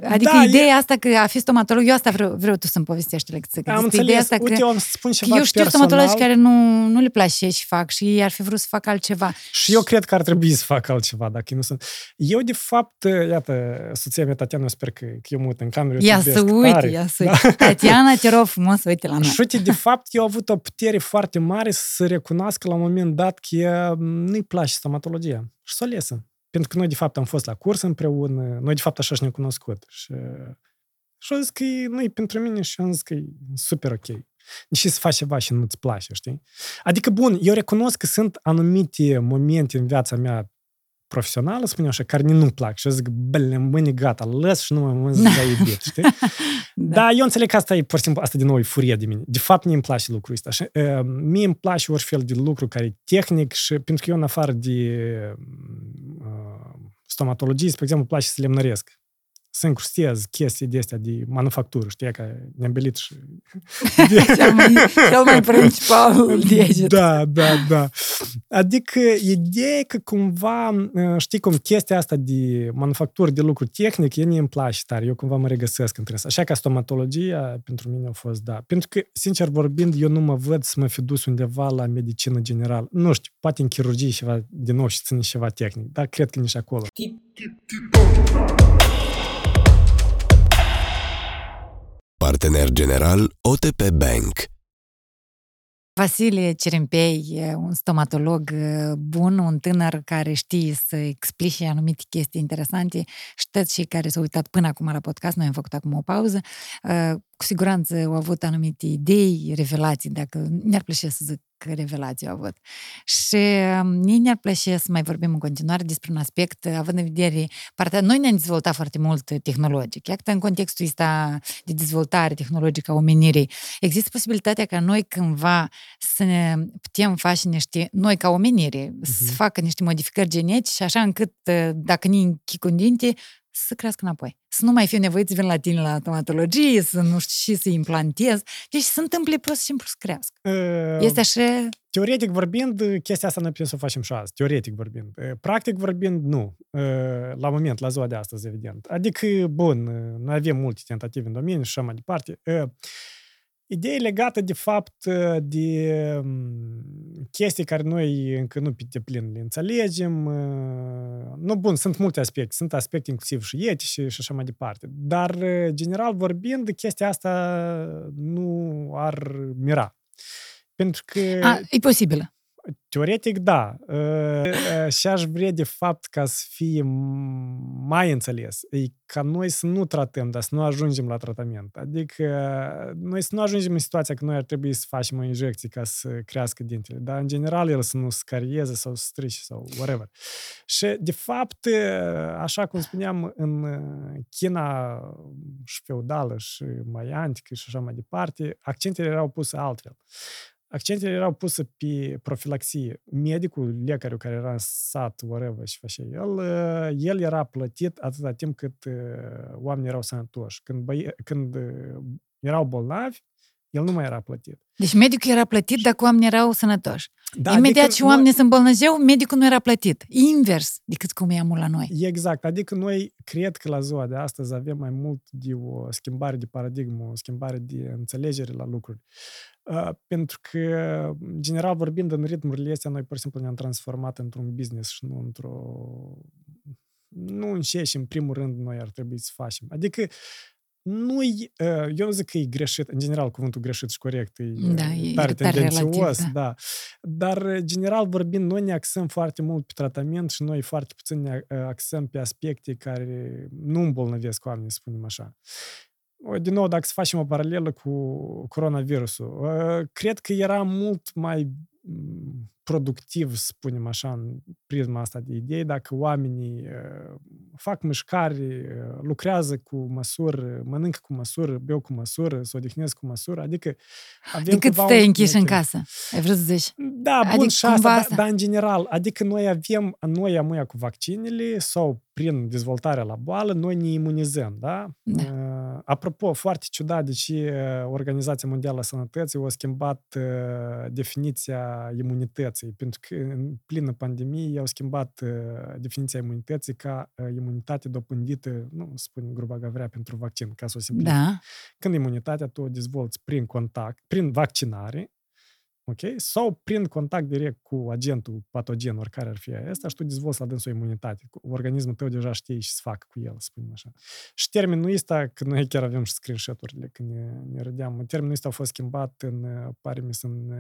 Adică Da, ideea asta că a fi stomatolog, eu asta vreau, vreau tu să-mi povestești, Alexică. Am despre ideea înțeles, asta uite, că, eu am să spun că ceva eu știu personal. stomatologi care nu, nu le place ce și fac și ei ar fi vrut să facă altceva. Și eu cred că ar trebui să fac altceva, dacă nu sunt. Eu, de fapt, iată, soția mea, Tatiana, eu sper că, că eu mă uit în cameră. eu Ia te să iubesc uite, tare. ia să Da. uite. Tatiana, te rog frumos să uite la noi. Și uite, de fapt, eu am avut o putere foarte mare să recunoască la un moment dat că ea, nu-i place stomatologia. Și să o lesă. Pentru că noi, de fapt, am fost la curs împreună. Noi, de fapt, așa și ne-am cunoscut. Și, și am zis că e- nu e pentru mine și am zis că e super ok. Deși să faci ceva și nu-ți place, știi? Adică, bun, eu recunosc că sunt anumite momente în viața mea profesională, spune așa, care nu-mi plac. Și eu zic, băle, mâine gata, lăs și nu mă mă da. iubit, știi? da. Dar eu înțeleg că asta e, pur și simplu, asta din nou e furie de mine. De fapt, mie îmi place lucrul ăsta. Și, uh, mie îmi place orice fel de lucru care e tehnic și pentru că eu, în afară de uh, stomatologie, spre exemplu, place să lemnăresc să încrustez chestii de astea de manufactură, știi, că ne-am belit și... cel, mai, cel mai principal deget. Da, da, da. Adică ideea că cumva, știi cum, chestia asta de manufactură, de lucru tehnic, e îmi place tare, eu cumva mă regăsesc între asta. Așa că stomatologia pentru mine a fost, da. Pentru că, sincer vorbind, eu nu mă văd să mă fi dus undeva la medicină generală. Nu știu, poate în chirurgie ceva, din nou, și ține ceva tehnic, dar cred că nici acolo. Partener general OTP Bank. Vasile Cerempei, un stomatolog bun, un tânăr care știe să explice anumite chestii interesante și toți cei care s-au uitat până acum la podcast, noi am făcut acum o pauză, cu siguranță au avut anumite idei, revelații, dacă ne-ar plăcea să zic revelații au avut. Și mie um, ne-ar plăcea să mai vorbim în continuare despre un aspect, având în vedere partea... Noi ne-am dezvoltat foarte mult tehnologic. Iată, în contextul ăsta de dezvoltare tehnologică a omenirii, există posibilitatea ca noi cândva să ne putem face niște, noi ca omenire, uh-huh. să mhm. facă niște modificări genetice, așa încât dacă ne închicundinte, să crească înapoi. Să nu mai fiu nevoit să vin la tine la tomatologie, să nu știu și să implantez. Deci să întâmple pur și simplu să crească. Uh, este așa... Teoretic vorbind, chestia asta noi putem să o facem și azi. Teoretic vorbind. Practic vorbind, nu. La moment, la ziua de astăzi, evident. Adică, bun, noi avem multe tentative în domeniu și așa mai departe. Ideea legată de fapt de chestii care noi încă nu pe deplin le înțelegem. Nu, bun, sunt multe aspecte. Sunt aspecte inclusiv și etice și așa mai departe. Dar, general vorbind, chestia asta nu ar mira. Pentru că... A, e posibilă. Teoretic, da. Și aș vrea, de fapt, ca să fie mai înțeles. E ca noi să nu tratăm, dar să nu ajungem la tratament. Adică noi să nu ajungem în situația că noi ar trebui să facem o injecție ca să crească dintele, dar în general el să nu scarieze sau să strice sau whatever. Și, de fapt, așa cum spuneam, în China și feudală și mai antică și așa mai departe, accentele erau puse altfel accentele erau puse pe profilaxie. Medicul, lecarul care era în sat, whatever, și face el, el era plătit atâta timp cât oamenii erau sănătoși. Când, băie, când erau bolnavi, el nu mai era plătit. Deci medicul era plătit dacă oamenii erau sănătoși. Da, Imediat adică ce oamenii noi... se îmbolnăzeau, medicul nu era plătit. Invers decât cum e amul la noi. Exact. Adică noi cred că la ziua de astăzi avem mai mult de o schimbare de paradigmă, o schimbare de înțelegere la lucruri. Uh, pentru că, general vorbind, în ritmurile astea, noi pur și simplu ne-am transformat într-un business și nu într-o... Nu în ce și în primul rând noi ar trebui să facem. Adică nu eu zic că e greșit, în general cuvântul greșit și corect e, da, e tare tendențios, da. da. Dar, general vorbind, noi ne axăm foarte mult pe tratament și noi foarte puțin ne axăm pe aspecte care nu îmbolnăvesc oamenii, spunem așa. Din nou, dacă să facem o paralelă cu coronavirusul, cred că era mult mai productiv, să spunem așa, în prisma asta de idei, dacă oamenii fac mișcare, lucrează cu măsură, mănâncă cu măsură, beau cu măsură, se odihnesc cu măsură, adică avem Decât stai închiși în casă, ai vrut să zici. Da, bun, adică și asta, asta. Dar, în general, adică noi avem, noi amuia cu vaccinele sau prin dezvoltarea la boală, noi ne imunizăm, da? da. Uh, apropo, foarte ciudat, deci Organizația Mondială a Sănătății a schimbat uh, definiția imunității, pentru că în plină pandemie au schimbat uh, definiția imunității ca uh, imunitate dobândită, nu spun gruba gavrea pentru vaccin, ca să o simplific. Da. Când imunitatea tu o dezvolți prin contact, prin vaccinare, ok? Sau prin contact direct cu agentul patogen, oricare ar fi asta, și tu dezvolți la dânsul imunitate. Organismul tău deja știe ce să facă cu el, să spunem așa. Și termenul ăsta, că noi chiar avem și screenshot-urile când ne, ne râdeam, termenul ăsta a fost schimbat în, pare mi în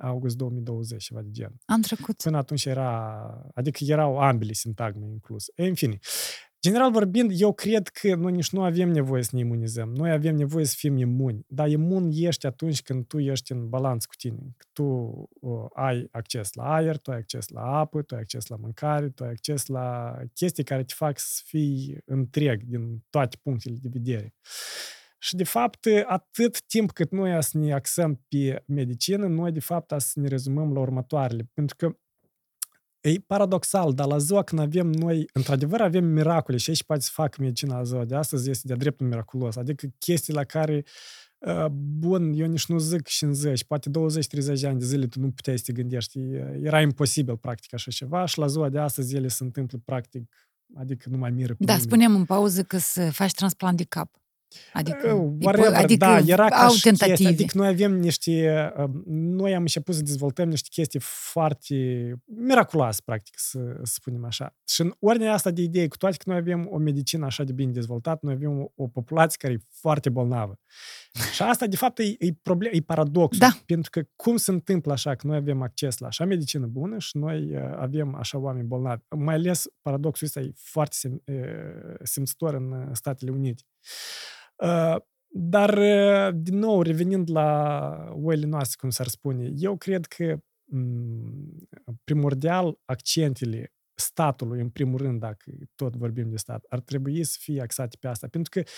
august 2020, ceva de gen. Am trecut. Până atunci era, adică erau ambele sintagme incluse. E, în fine, General vorbind, eu cred că noi nici nu avem nevoie să ne imunizăm. Noi avem nevoie să fim imuni. Dar imun ești atunci când tu ești în balanț cu tine. Tu uh, ai acces la aer, tu ai acces la apă, tu ai acces la mâncare, tu ai acces la chestii care te fac să fii întreg din toate punctele de vedere. Și, de fapt, atât timp cât noi să ne axăm pe medicină, noi, de fapt, să ne rezumăm la următoarele. Pentru că E paradoxal, dar la ziua când avem noi, într-adevăr avem miracole și aici poate să facă medicina la ziua de astăzi, este de-a dreptul miraculos. Adică chestii la care, bun, eu nici nu zic 50, poate 20-30 de ani de zile tu nu puteai să te gândești. Era imposibil, practic, așa ceva și la ziua de astăzi ele se întâmplă, practic, adică nu mai miră pe Da, nimeni. spuneam în pauză că să faci transplant de cap. Adică, Whatever, adică da, era ca au și chestii. tentative. Adică noi avem niște... Noi am început să dezvoltăm niște chestii foarte miraculoase, practic, să, să spunem așa. Și în ordinea asta de idei, cu toate că noi avem o medicină așa de bine dezvoltată, noi avem o, o populație care e foarte bolnavă. Și asta, de fapt, e, e, problem, e paradoxul. Da. Pentru că cum se întâmplă așa că noi avem acces la așa medicină bună și noi uh, avem așa oameni bolnavi? Mai ales paradoxul ăsta e foarte sim, uh, simțitor în uh, Statele Unite. Uh, dar, uh, din nou, revenind la oile noastre, cum s-ar spune, eu cred că m, primordial accentele statului, în primul rând, dacă tot vorbim de stat, ar trebui să fie axate pe asta. Pentru că uh,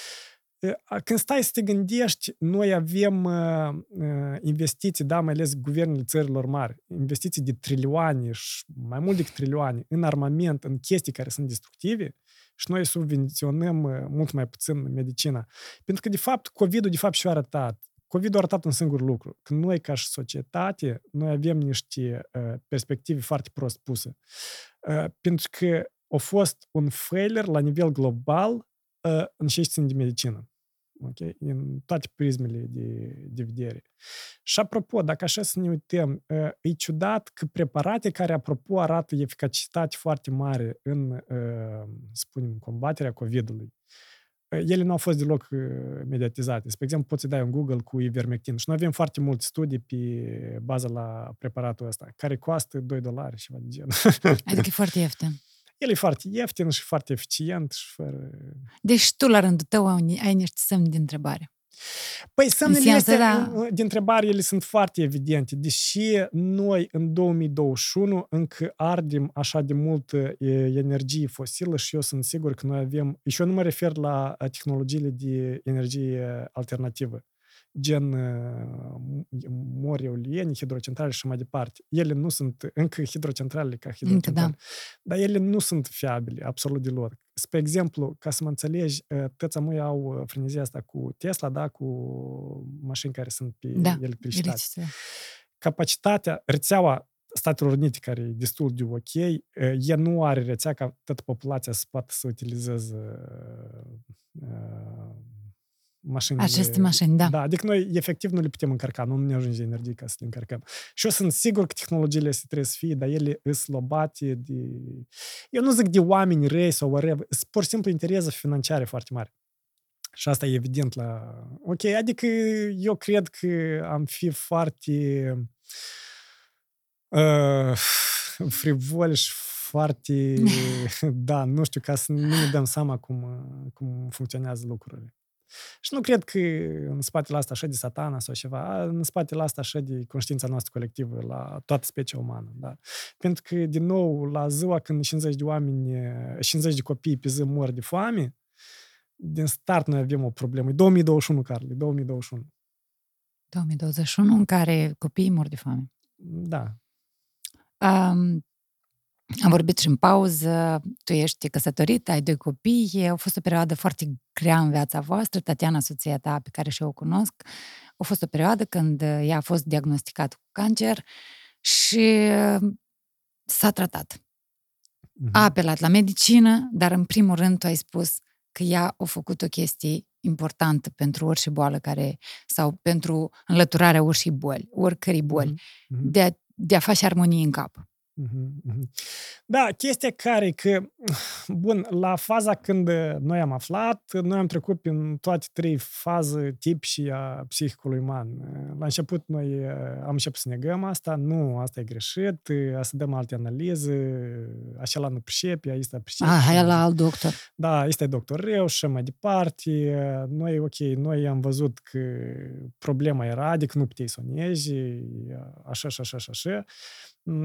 când stai să te gândești, noi avem uh, uh, investiții, da, mai ales guvernele țărilor mari, investiții de trilioane și mai mult decât trilioane în armament, în chestii care sunt destructive, și noi subvenționăm uh, mult mai puțin medicina. Pentru că, de fapt, COVID-ul, de fapt, și-a arătat. COVID-ul a arătat un singur lucru. Că noi, ca și societate, noi avem niște uh, perspective foarte prost puse. Uh, pentru că a fost un failure la nivel global uh, în ce țin de medicină. Okay? În toate prismele de, de vedere. Și apropo, dacă așa să ne uităm, e ciudat că preparate care, apropo, arată eficacitate foarte mare în, spunem, combaterea COVID-ului, ele nu au fost deloc mediatizate. Spre exemplu, poți să dai un Google cu ivermectin. Și noi avem foarte multe studii pe bază la preparatul ăsta, care costă 2 dolari și ceva de genul. Adică e foarte ieftin. El e foarte ieftin și foarte eficient și fără... Deci tu, la rândul tău, ai ai niște semne de întrebare. Păi semnele sensul astea ăla- de întrebare, ele sunt foarte evidente. Deși noi în 2021 încă ardem așa de multă e, energie fosilă și eu sunt sigur că noi avem... Și eu nu mă refer la uh, tehnologiile de energie alternativă, gen uh, mori eoliene, hidrocentrale și mai departe. Ele nu sunt încă hidrocentrale ca hidrocentrale. da. Dar ele nu sunt fiabile, absolut deloc. Spre exemplu, ca să mă înțelegi, uh, tăța mei au uh, frenezia asta cu Tesla, da, cu mașini care sunt pe Da, electricitate. Electricitate. Capacitatea, rețeaua Statelor Unite, care e destul de ok, uh, ea nu are rețea ca toată populația să poată să utilizeze uh, mașinile. Aceste mașini, da. Da, adică noi efectiv nu le putem încărca, nu ne ajunge energie ca să le încărcăm. Și eu sunt sigur că tehnologiile astea trebuie să fie, dar ele îs lobate de... Eu nu zic de oameni răi sau whatever, sunt pur și simplu interese financiare foarte mari. Și asta e evident la... Ok, adică eu cred că am fi foarte uh, frivoli și foarte... da, nu știu, ca să nu ne dăm seama cum, cum funcționează lucrurile. Și nu cred că în spatele asta așa de satana sau ceva, în spatele asta așa de conștiința noastră colectivă la toată specia umană. Da? Pentru că, din nou, la ziua când 50 de oameni, 50 de copii pe zi mor de foame, din start noi avem o problemă. E 2021, Carly, 2021. 2021, în care copiii mor de foame. Da. Um, am vorbit și în pauză, tu ești căsătorită, ai doi copii, a fost o perioadă foarte grea în viața voastră, Tatiana, soția ta, pe care și eu o cunosc, a fost o perioadă când ea a fost diagnosticată cu cancer și s-a tratat. Mhm. A apelat la medicină, dar în primul rând tu ai spus că ea a făcut o chestie importantă pentru orice boală care, sau pentru înlăturarea orice boli, oricărei boli, Mhm. Mhm. de a, de a face armonie în cap. Mhm, mhm. Da, chestia care că, bun, la faza când noi am aflat, noi am trecut prin toate trei faze și a psihicului uman. La început noi eh, am început să negăm asta, nu, asta e greșit, să dăm alte analize, acela nu pricepe, asta pricepe. Ah, hai la alt doctor. Da, este doctor rău și mai departe. Noi, ok, noi am văzut că problema era, adică nu puteai să o negi, așa, așa, așa, așa.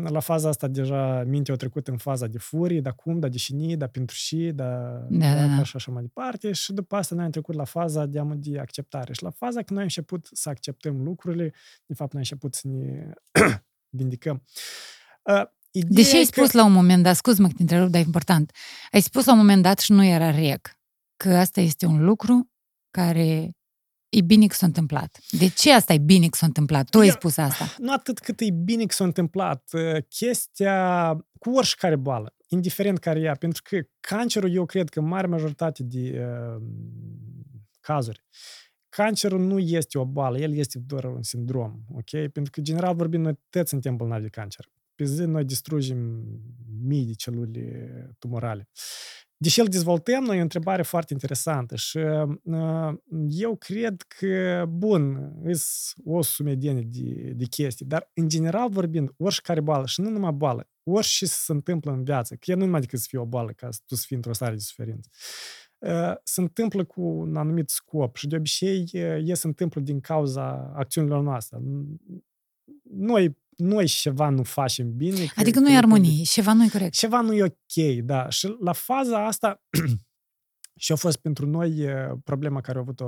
La faza asta deja mintea a trecut în faza de furie, dar cum, dar de șini, dar pentru și, dar da, da, da. și așa mai departe. Și după asta noi am trecut la faza de, de acceptare. Și la faza când noi am început să acceptăm lucrurile, de fapt noi am început să ne vindicăm. Uh, Deși ai spus că... la un moment dat, scuz-mă că te întrerup, dar e important, ai spus la un moment dat și nu era rec, că asta este un lucru care e bine că s-a întâmplat. De ce asta e bine că s-a întâmplat? Tu ai spus asta. Nu atât cât e bine că s-a întâmplat. Chestia cu oricare boală, indiferent care ea, pentru că cancerul, eu cred că mare majoritate de uh, cazuri, cancerul nu este o boală, el este doar un sindrom, ok? Pentru că, general vorbind, noi toți suntem bolnavi de cancer. Pe zi noi distrugem mii de celule tumorale. Deși îl dezvoltăm, noi e o întrebare foarte interesantă și uh, eu cred că, bun, sunt o sumedenie de, de chestii, dar în general vorbind, oricare boală, și nu numai boală, orice se întâmplă în viață, că e nu numai decât să fie o boală ca să tu să fii într-o stare de suferință, uh, se întâmplă cu un anumit scop și de obicei e se întâmplă din cauza acțiunilor noastre. Noi noi ceva nu facem bine. Adică nu e armonie, ceva nu e corect. Ceva nu e ok, da. Și la faza asta, și a fost pentru noi problema care a avut-o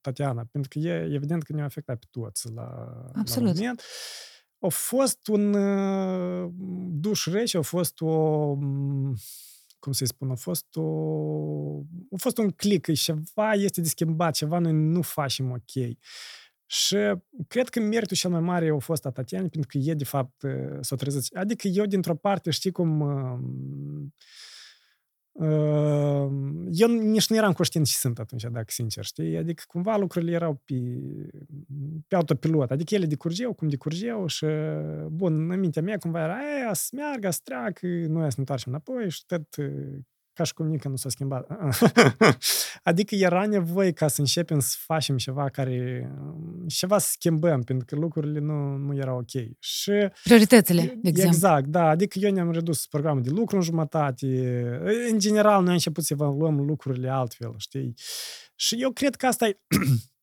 Tatiana, pentru că e evident că ne-a afectat pe toți la, Absolut. la moment. A fost un uh, duș rece, a fost o cum să-i spun, a fost o, a fost un click, ceva este de schimbat, ceva noi nu facem ok. Și cred că meritul cel mai mare a fost a Tatiana, pentru că e, de fapt, s-o trezit. Adică eu, dintr-o parte, știi cum... Uh, eu nici nu eram conștient ce sunt atunci, dacă sincer, știi? Adică cumva lucrurile erau pe, pe autopilot. Adică ele decurgeau cum decurgeau și, bun, în mintea mea cumva era, aia, să meargă, să treacă, noi să ne întoarcem înapoi și tot ca și cum nică nu s-a schimbat. adică era nevoie ca să începem să facem ceva care, ceva să schimbăm, pentru că lucrurile nu, nu erau ok. Și, Prioritățile, de exemplu. Exact, da. Adică eu ne-am redus programul de lucru în jumătate. În general, noi am început să evaluăm lucrurile altfel, știi? Și eu cred că asta e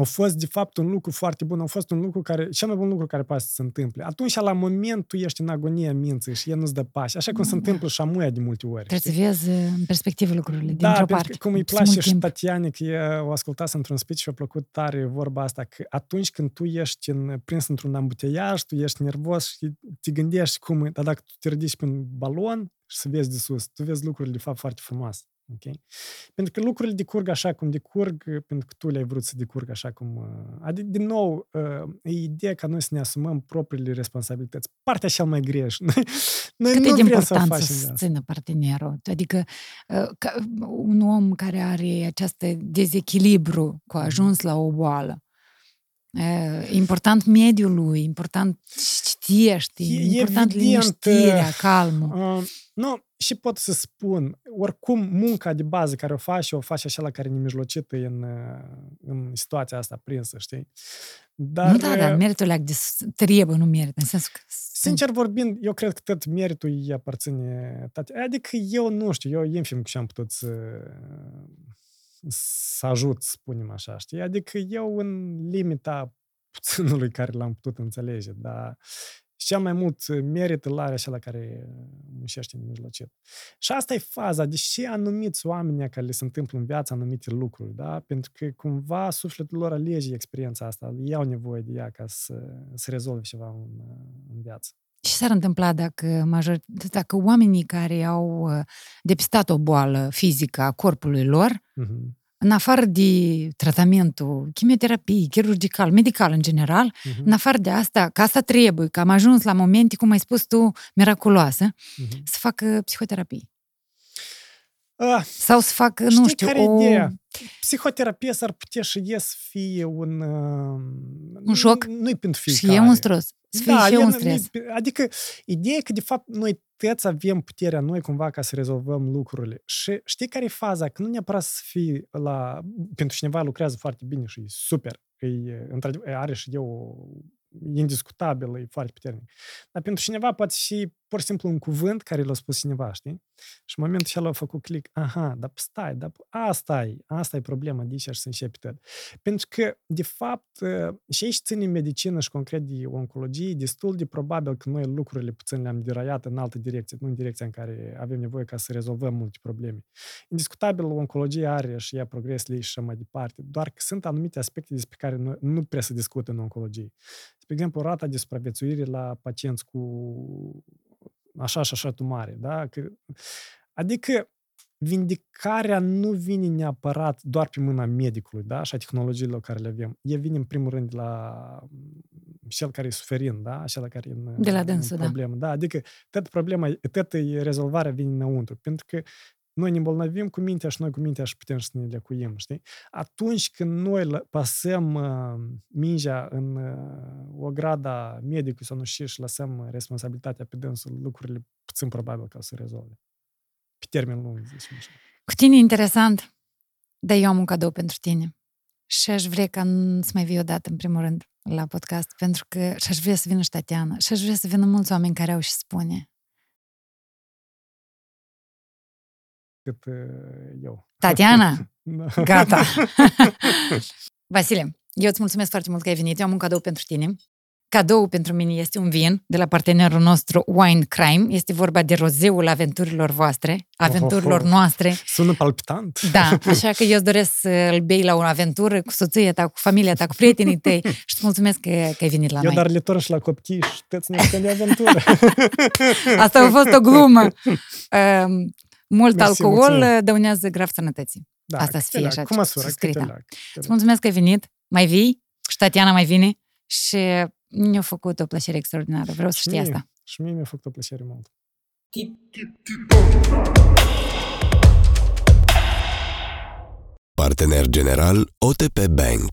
a fost, de fapt, un lucru foarte bun, a fost un lucru care, cel mai bun lucru care poate să se întâmple. Atunci, la moment, tu ești în agonie minții și el nu-ți dă pași, așa cum da. se întâmplă și amuia de multe ori. Trebuie să vezi în perspectivă lucrurile, da, dintr-o parte. cum îi place și Tatiane, că e, o ascultat într-un speech și a plăcut tare vorba asta, că atunci când tu ești în, prins într-un ambuteiaj, tu ești nervos și te gândești cum, dar dacă tu te ridici pe un balon și să vezi de sus, tu vezi lucrurile, de fapt, foarte frumoase. Okay? Pentru că lucrurile decurg așa cum decurg, pentru că tu le-ai vrut să decurg așa cum... Adică, din nou, e ideea ca noi să ne asumăm propriile responsabilități. Partea cea mai greș. Noi Cât nu e de important să, să țină partenerul? Adică ca un om care are această dezechilibru cu ajuns la o boală, important mediul lui, important știe, știi, important evident, liniștirea, calmul. Uh, nu, și pot să spun, oricum munca de bază care o faci, o faci așa la care ne mijlocită în, în situația asta prinsă, știi? Dar, nu, da, dar meritul ăla de trebuie, nu merită, în sensul că... Sincer vorbind, eu cred că tot meritul îi aparține tate. Adică eu nu știu, eu infim ce am putut să, să ajut, spunem așa, știi? Adică eu în limita puținului care l-am putut înțelege, dar cel mai mult merit îl are la care muncește în mijlocit. Și asta e faza, deși anumiți oameni care le se întâmplă în viață anumite lucruri, da? Pentru că cumva sufletul lor alege experiența asta, ei au nevoie de ea ca să, să rezolve ceva în, în viață. Ce s-ar întâmpla dacă, major, dacă oamenii care au uh, depistat o boală fizică a corpului lor uh-huh în afară de tratamentul, chimioterapie, chirurgical, medical în general, uh-huh. în afară de asta, că asta trebuie, că am ajuns la momente, cum ai spus tu, miraculoase, uh-huh. să facă psihoterapie. Ah, Sau să fac, Știi nu știu, care o... ideea? Psihoterapia s-ar putea și e să fie un... Uh, Un șoc? Nu-i pentru Și fiecare. e un stres. Să fie și e un nu- stres. nu-i- Adică, ideea e că, de fapt, noi toți avem puterea noi cumva ca să rezolvăm lucrurile. Și știi care e faza? Că nu neapărat să fii la... Pentru cineva lucrează foarte bine și e super. E, într-adevăr, are și eu o indiscutabil, e foarte puternic. Dar pentru cineva poate fi pur și simplu un cuvânt care l-a spus cineva, știi? Și în momentul acela a făcut click, aha, dar stai, dar asta e, asta e problema de aici și să începi tot. Pentru că, de fapt, și aici ține medicină și concret de oncologie, destul de probabil că noi lucrurile puțin le-am deraiat în altă direcție, nu în direcția în care avem nevoie ca să rezolvăm multe probleme. Indiscutabil, oncologia are și ea progresele ei și așa mai departe, doar că sunt anumite aspecte despre care nu, nu prea se discută în oncologie. Spre exemplu, rata de supraviețuire la pacienți cu așa și așa tumare, da? Că, adică vindicarea nu vine neapărat doar pe mâna medicului, da? Și a tehnologiilor care le avem. E vine în primul rând de la cel care e suferind, da? Cel care e în, De la în dânsul, da. problemă. Da. Adică tot problema, tot rezolvarea vine înăuntru. Pentru că noi ne îmbolnăvim cu mintea și noi cu mintea și putem să ne lecuim, știi? Atunci când noi lă- pasăm uh, mingea în uh, o grada medicului sau nu știu și lăsăm responsabilitatea pe dânsul, lucrurile puțin probabil că o să rezolve. Pe termen lung, zicem așa. Cu tine e interesant, dar eu am un cadou pentru tine. Și aș vrea ca n- să mai vii odată, în primul rând, la podcast, pentru că și aș vrea să vină și Tatiana, și aș vrea să vină mulți oameni care au și spune. Cât uh, eu. Tatiana, Da. gata! Vasile, eu îți mulțumesc foarte mult că ai venit. Eu am un cadou pentru tine. Cadou pentru mine este un vin de la partenerul nostru Wine Crime. Este vorba de rozeul aventurilor voastre, aventurilor Ohoho. noastre. Sună palpitant. Da, așa că eu îți doresc să-l bei la o aventură cu soția ta, cu familia ta, cu prietenii tăi și îți mulțumesc că, că ai venit la Eu noi. dar le torn și la copii și toți ne jucăm de aventură. Asta a fost o glumă. Um, mult Mersi, alcool mulțumim. uh, dăunează grav sănătății. Da, Asta să câte fie leac, așa, Cu măsură, suscrită. câte leac, câte Îți leac. mulțumesc că ai venit. Mai vii? Și Ștatiana mai vine. Și mi-a făcut o plăcere extraordinară. Vreau să Și știi mie, asta. Și mie mi-a făcut o plăcere mult. Partener general OTP Bank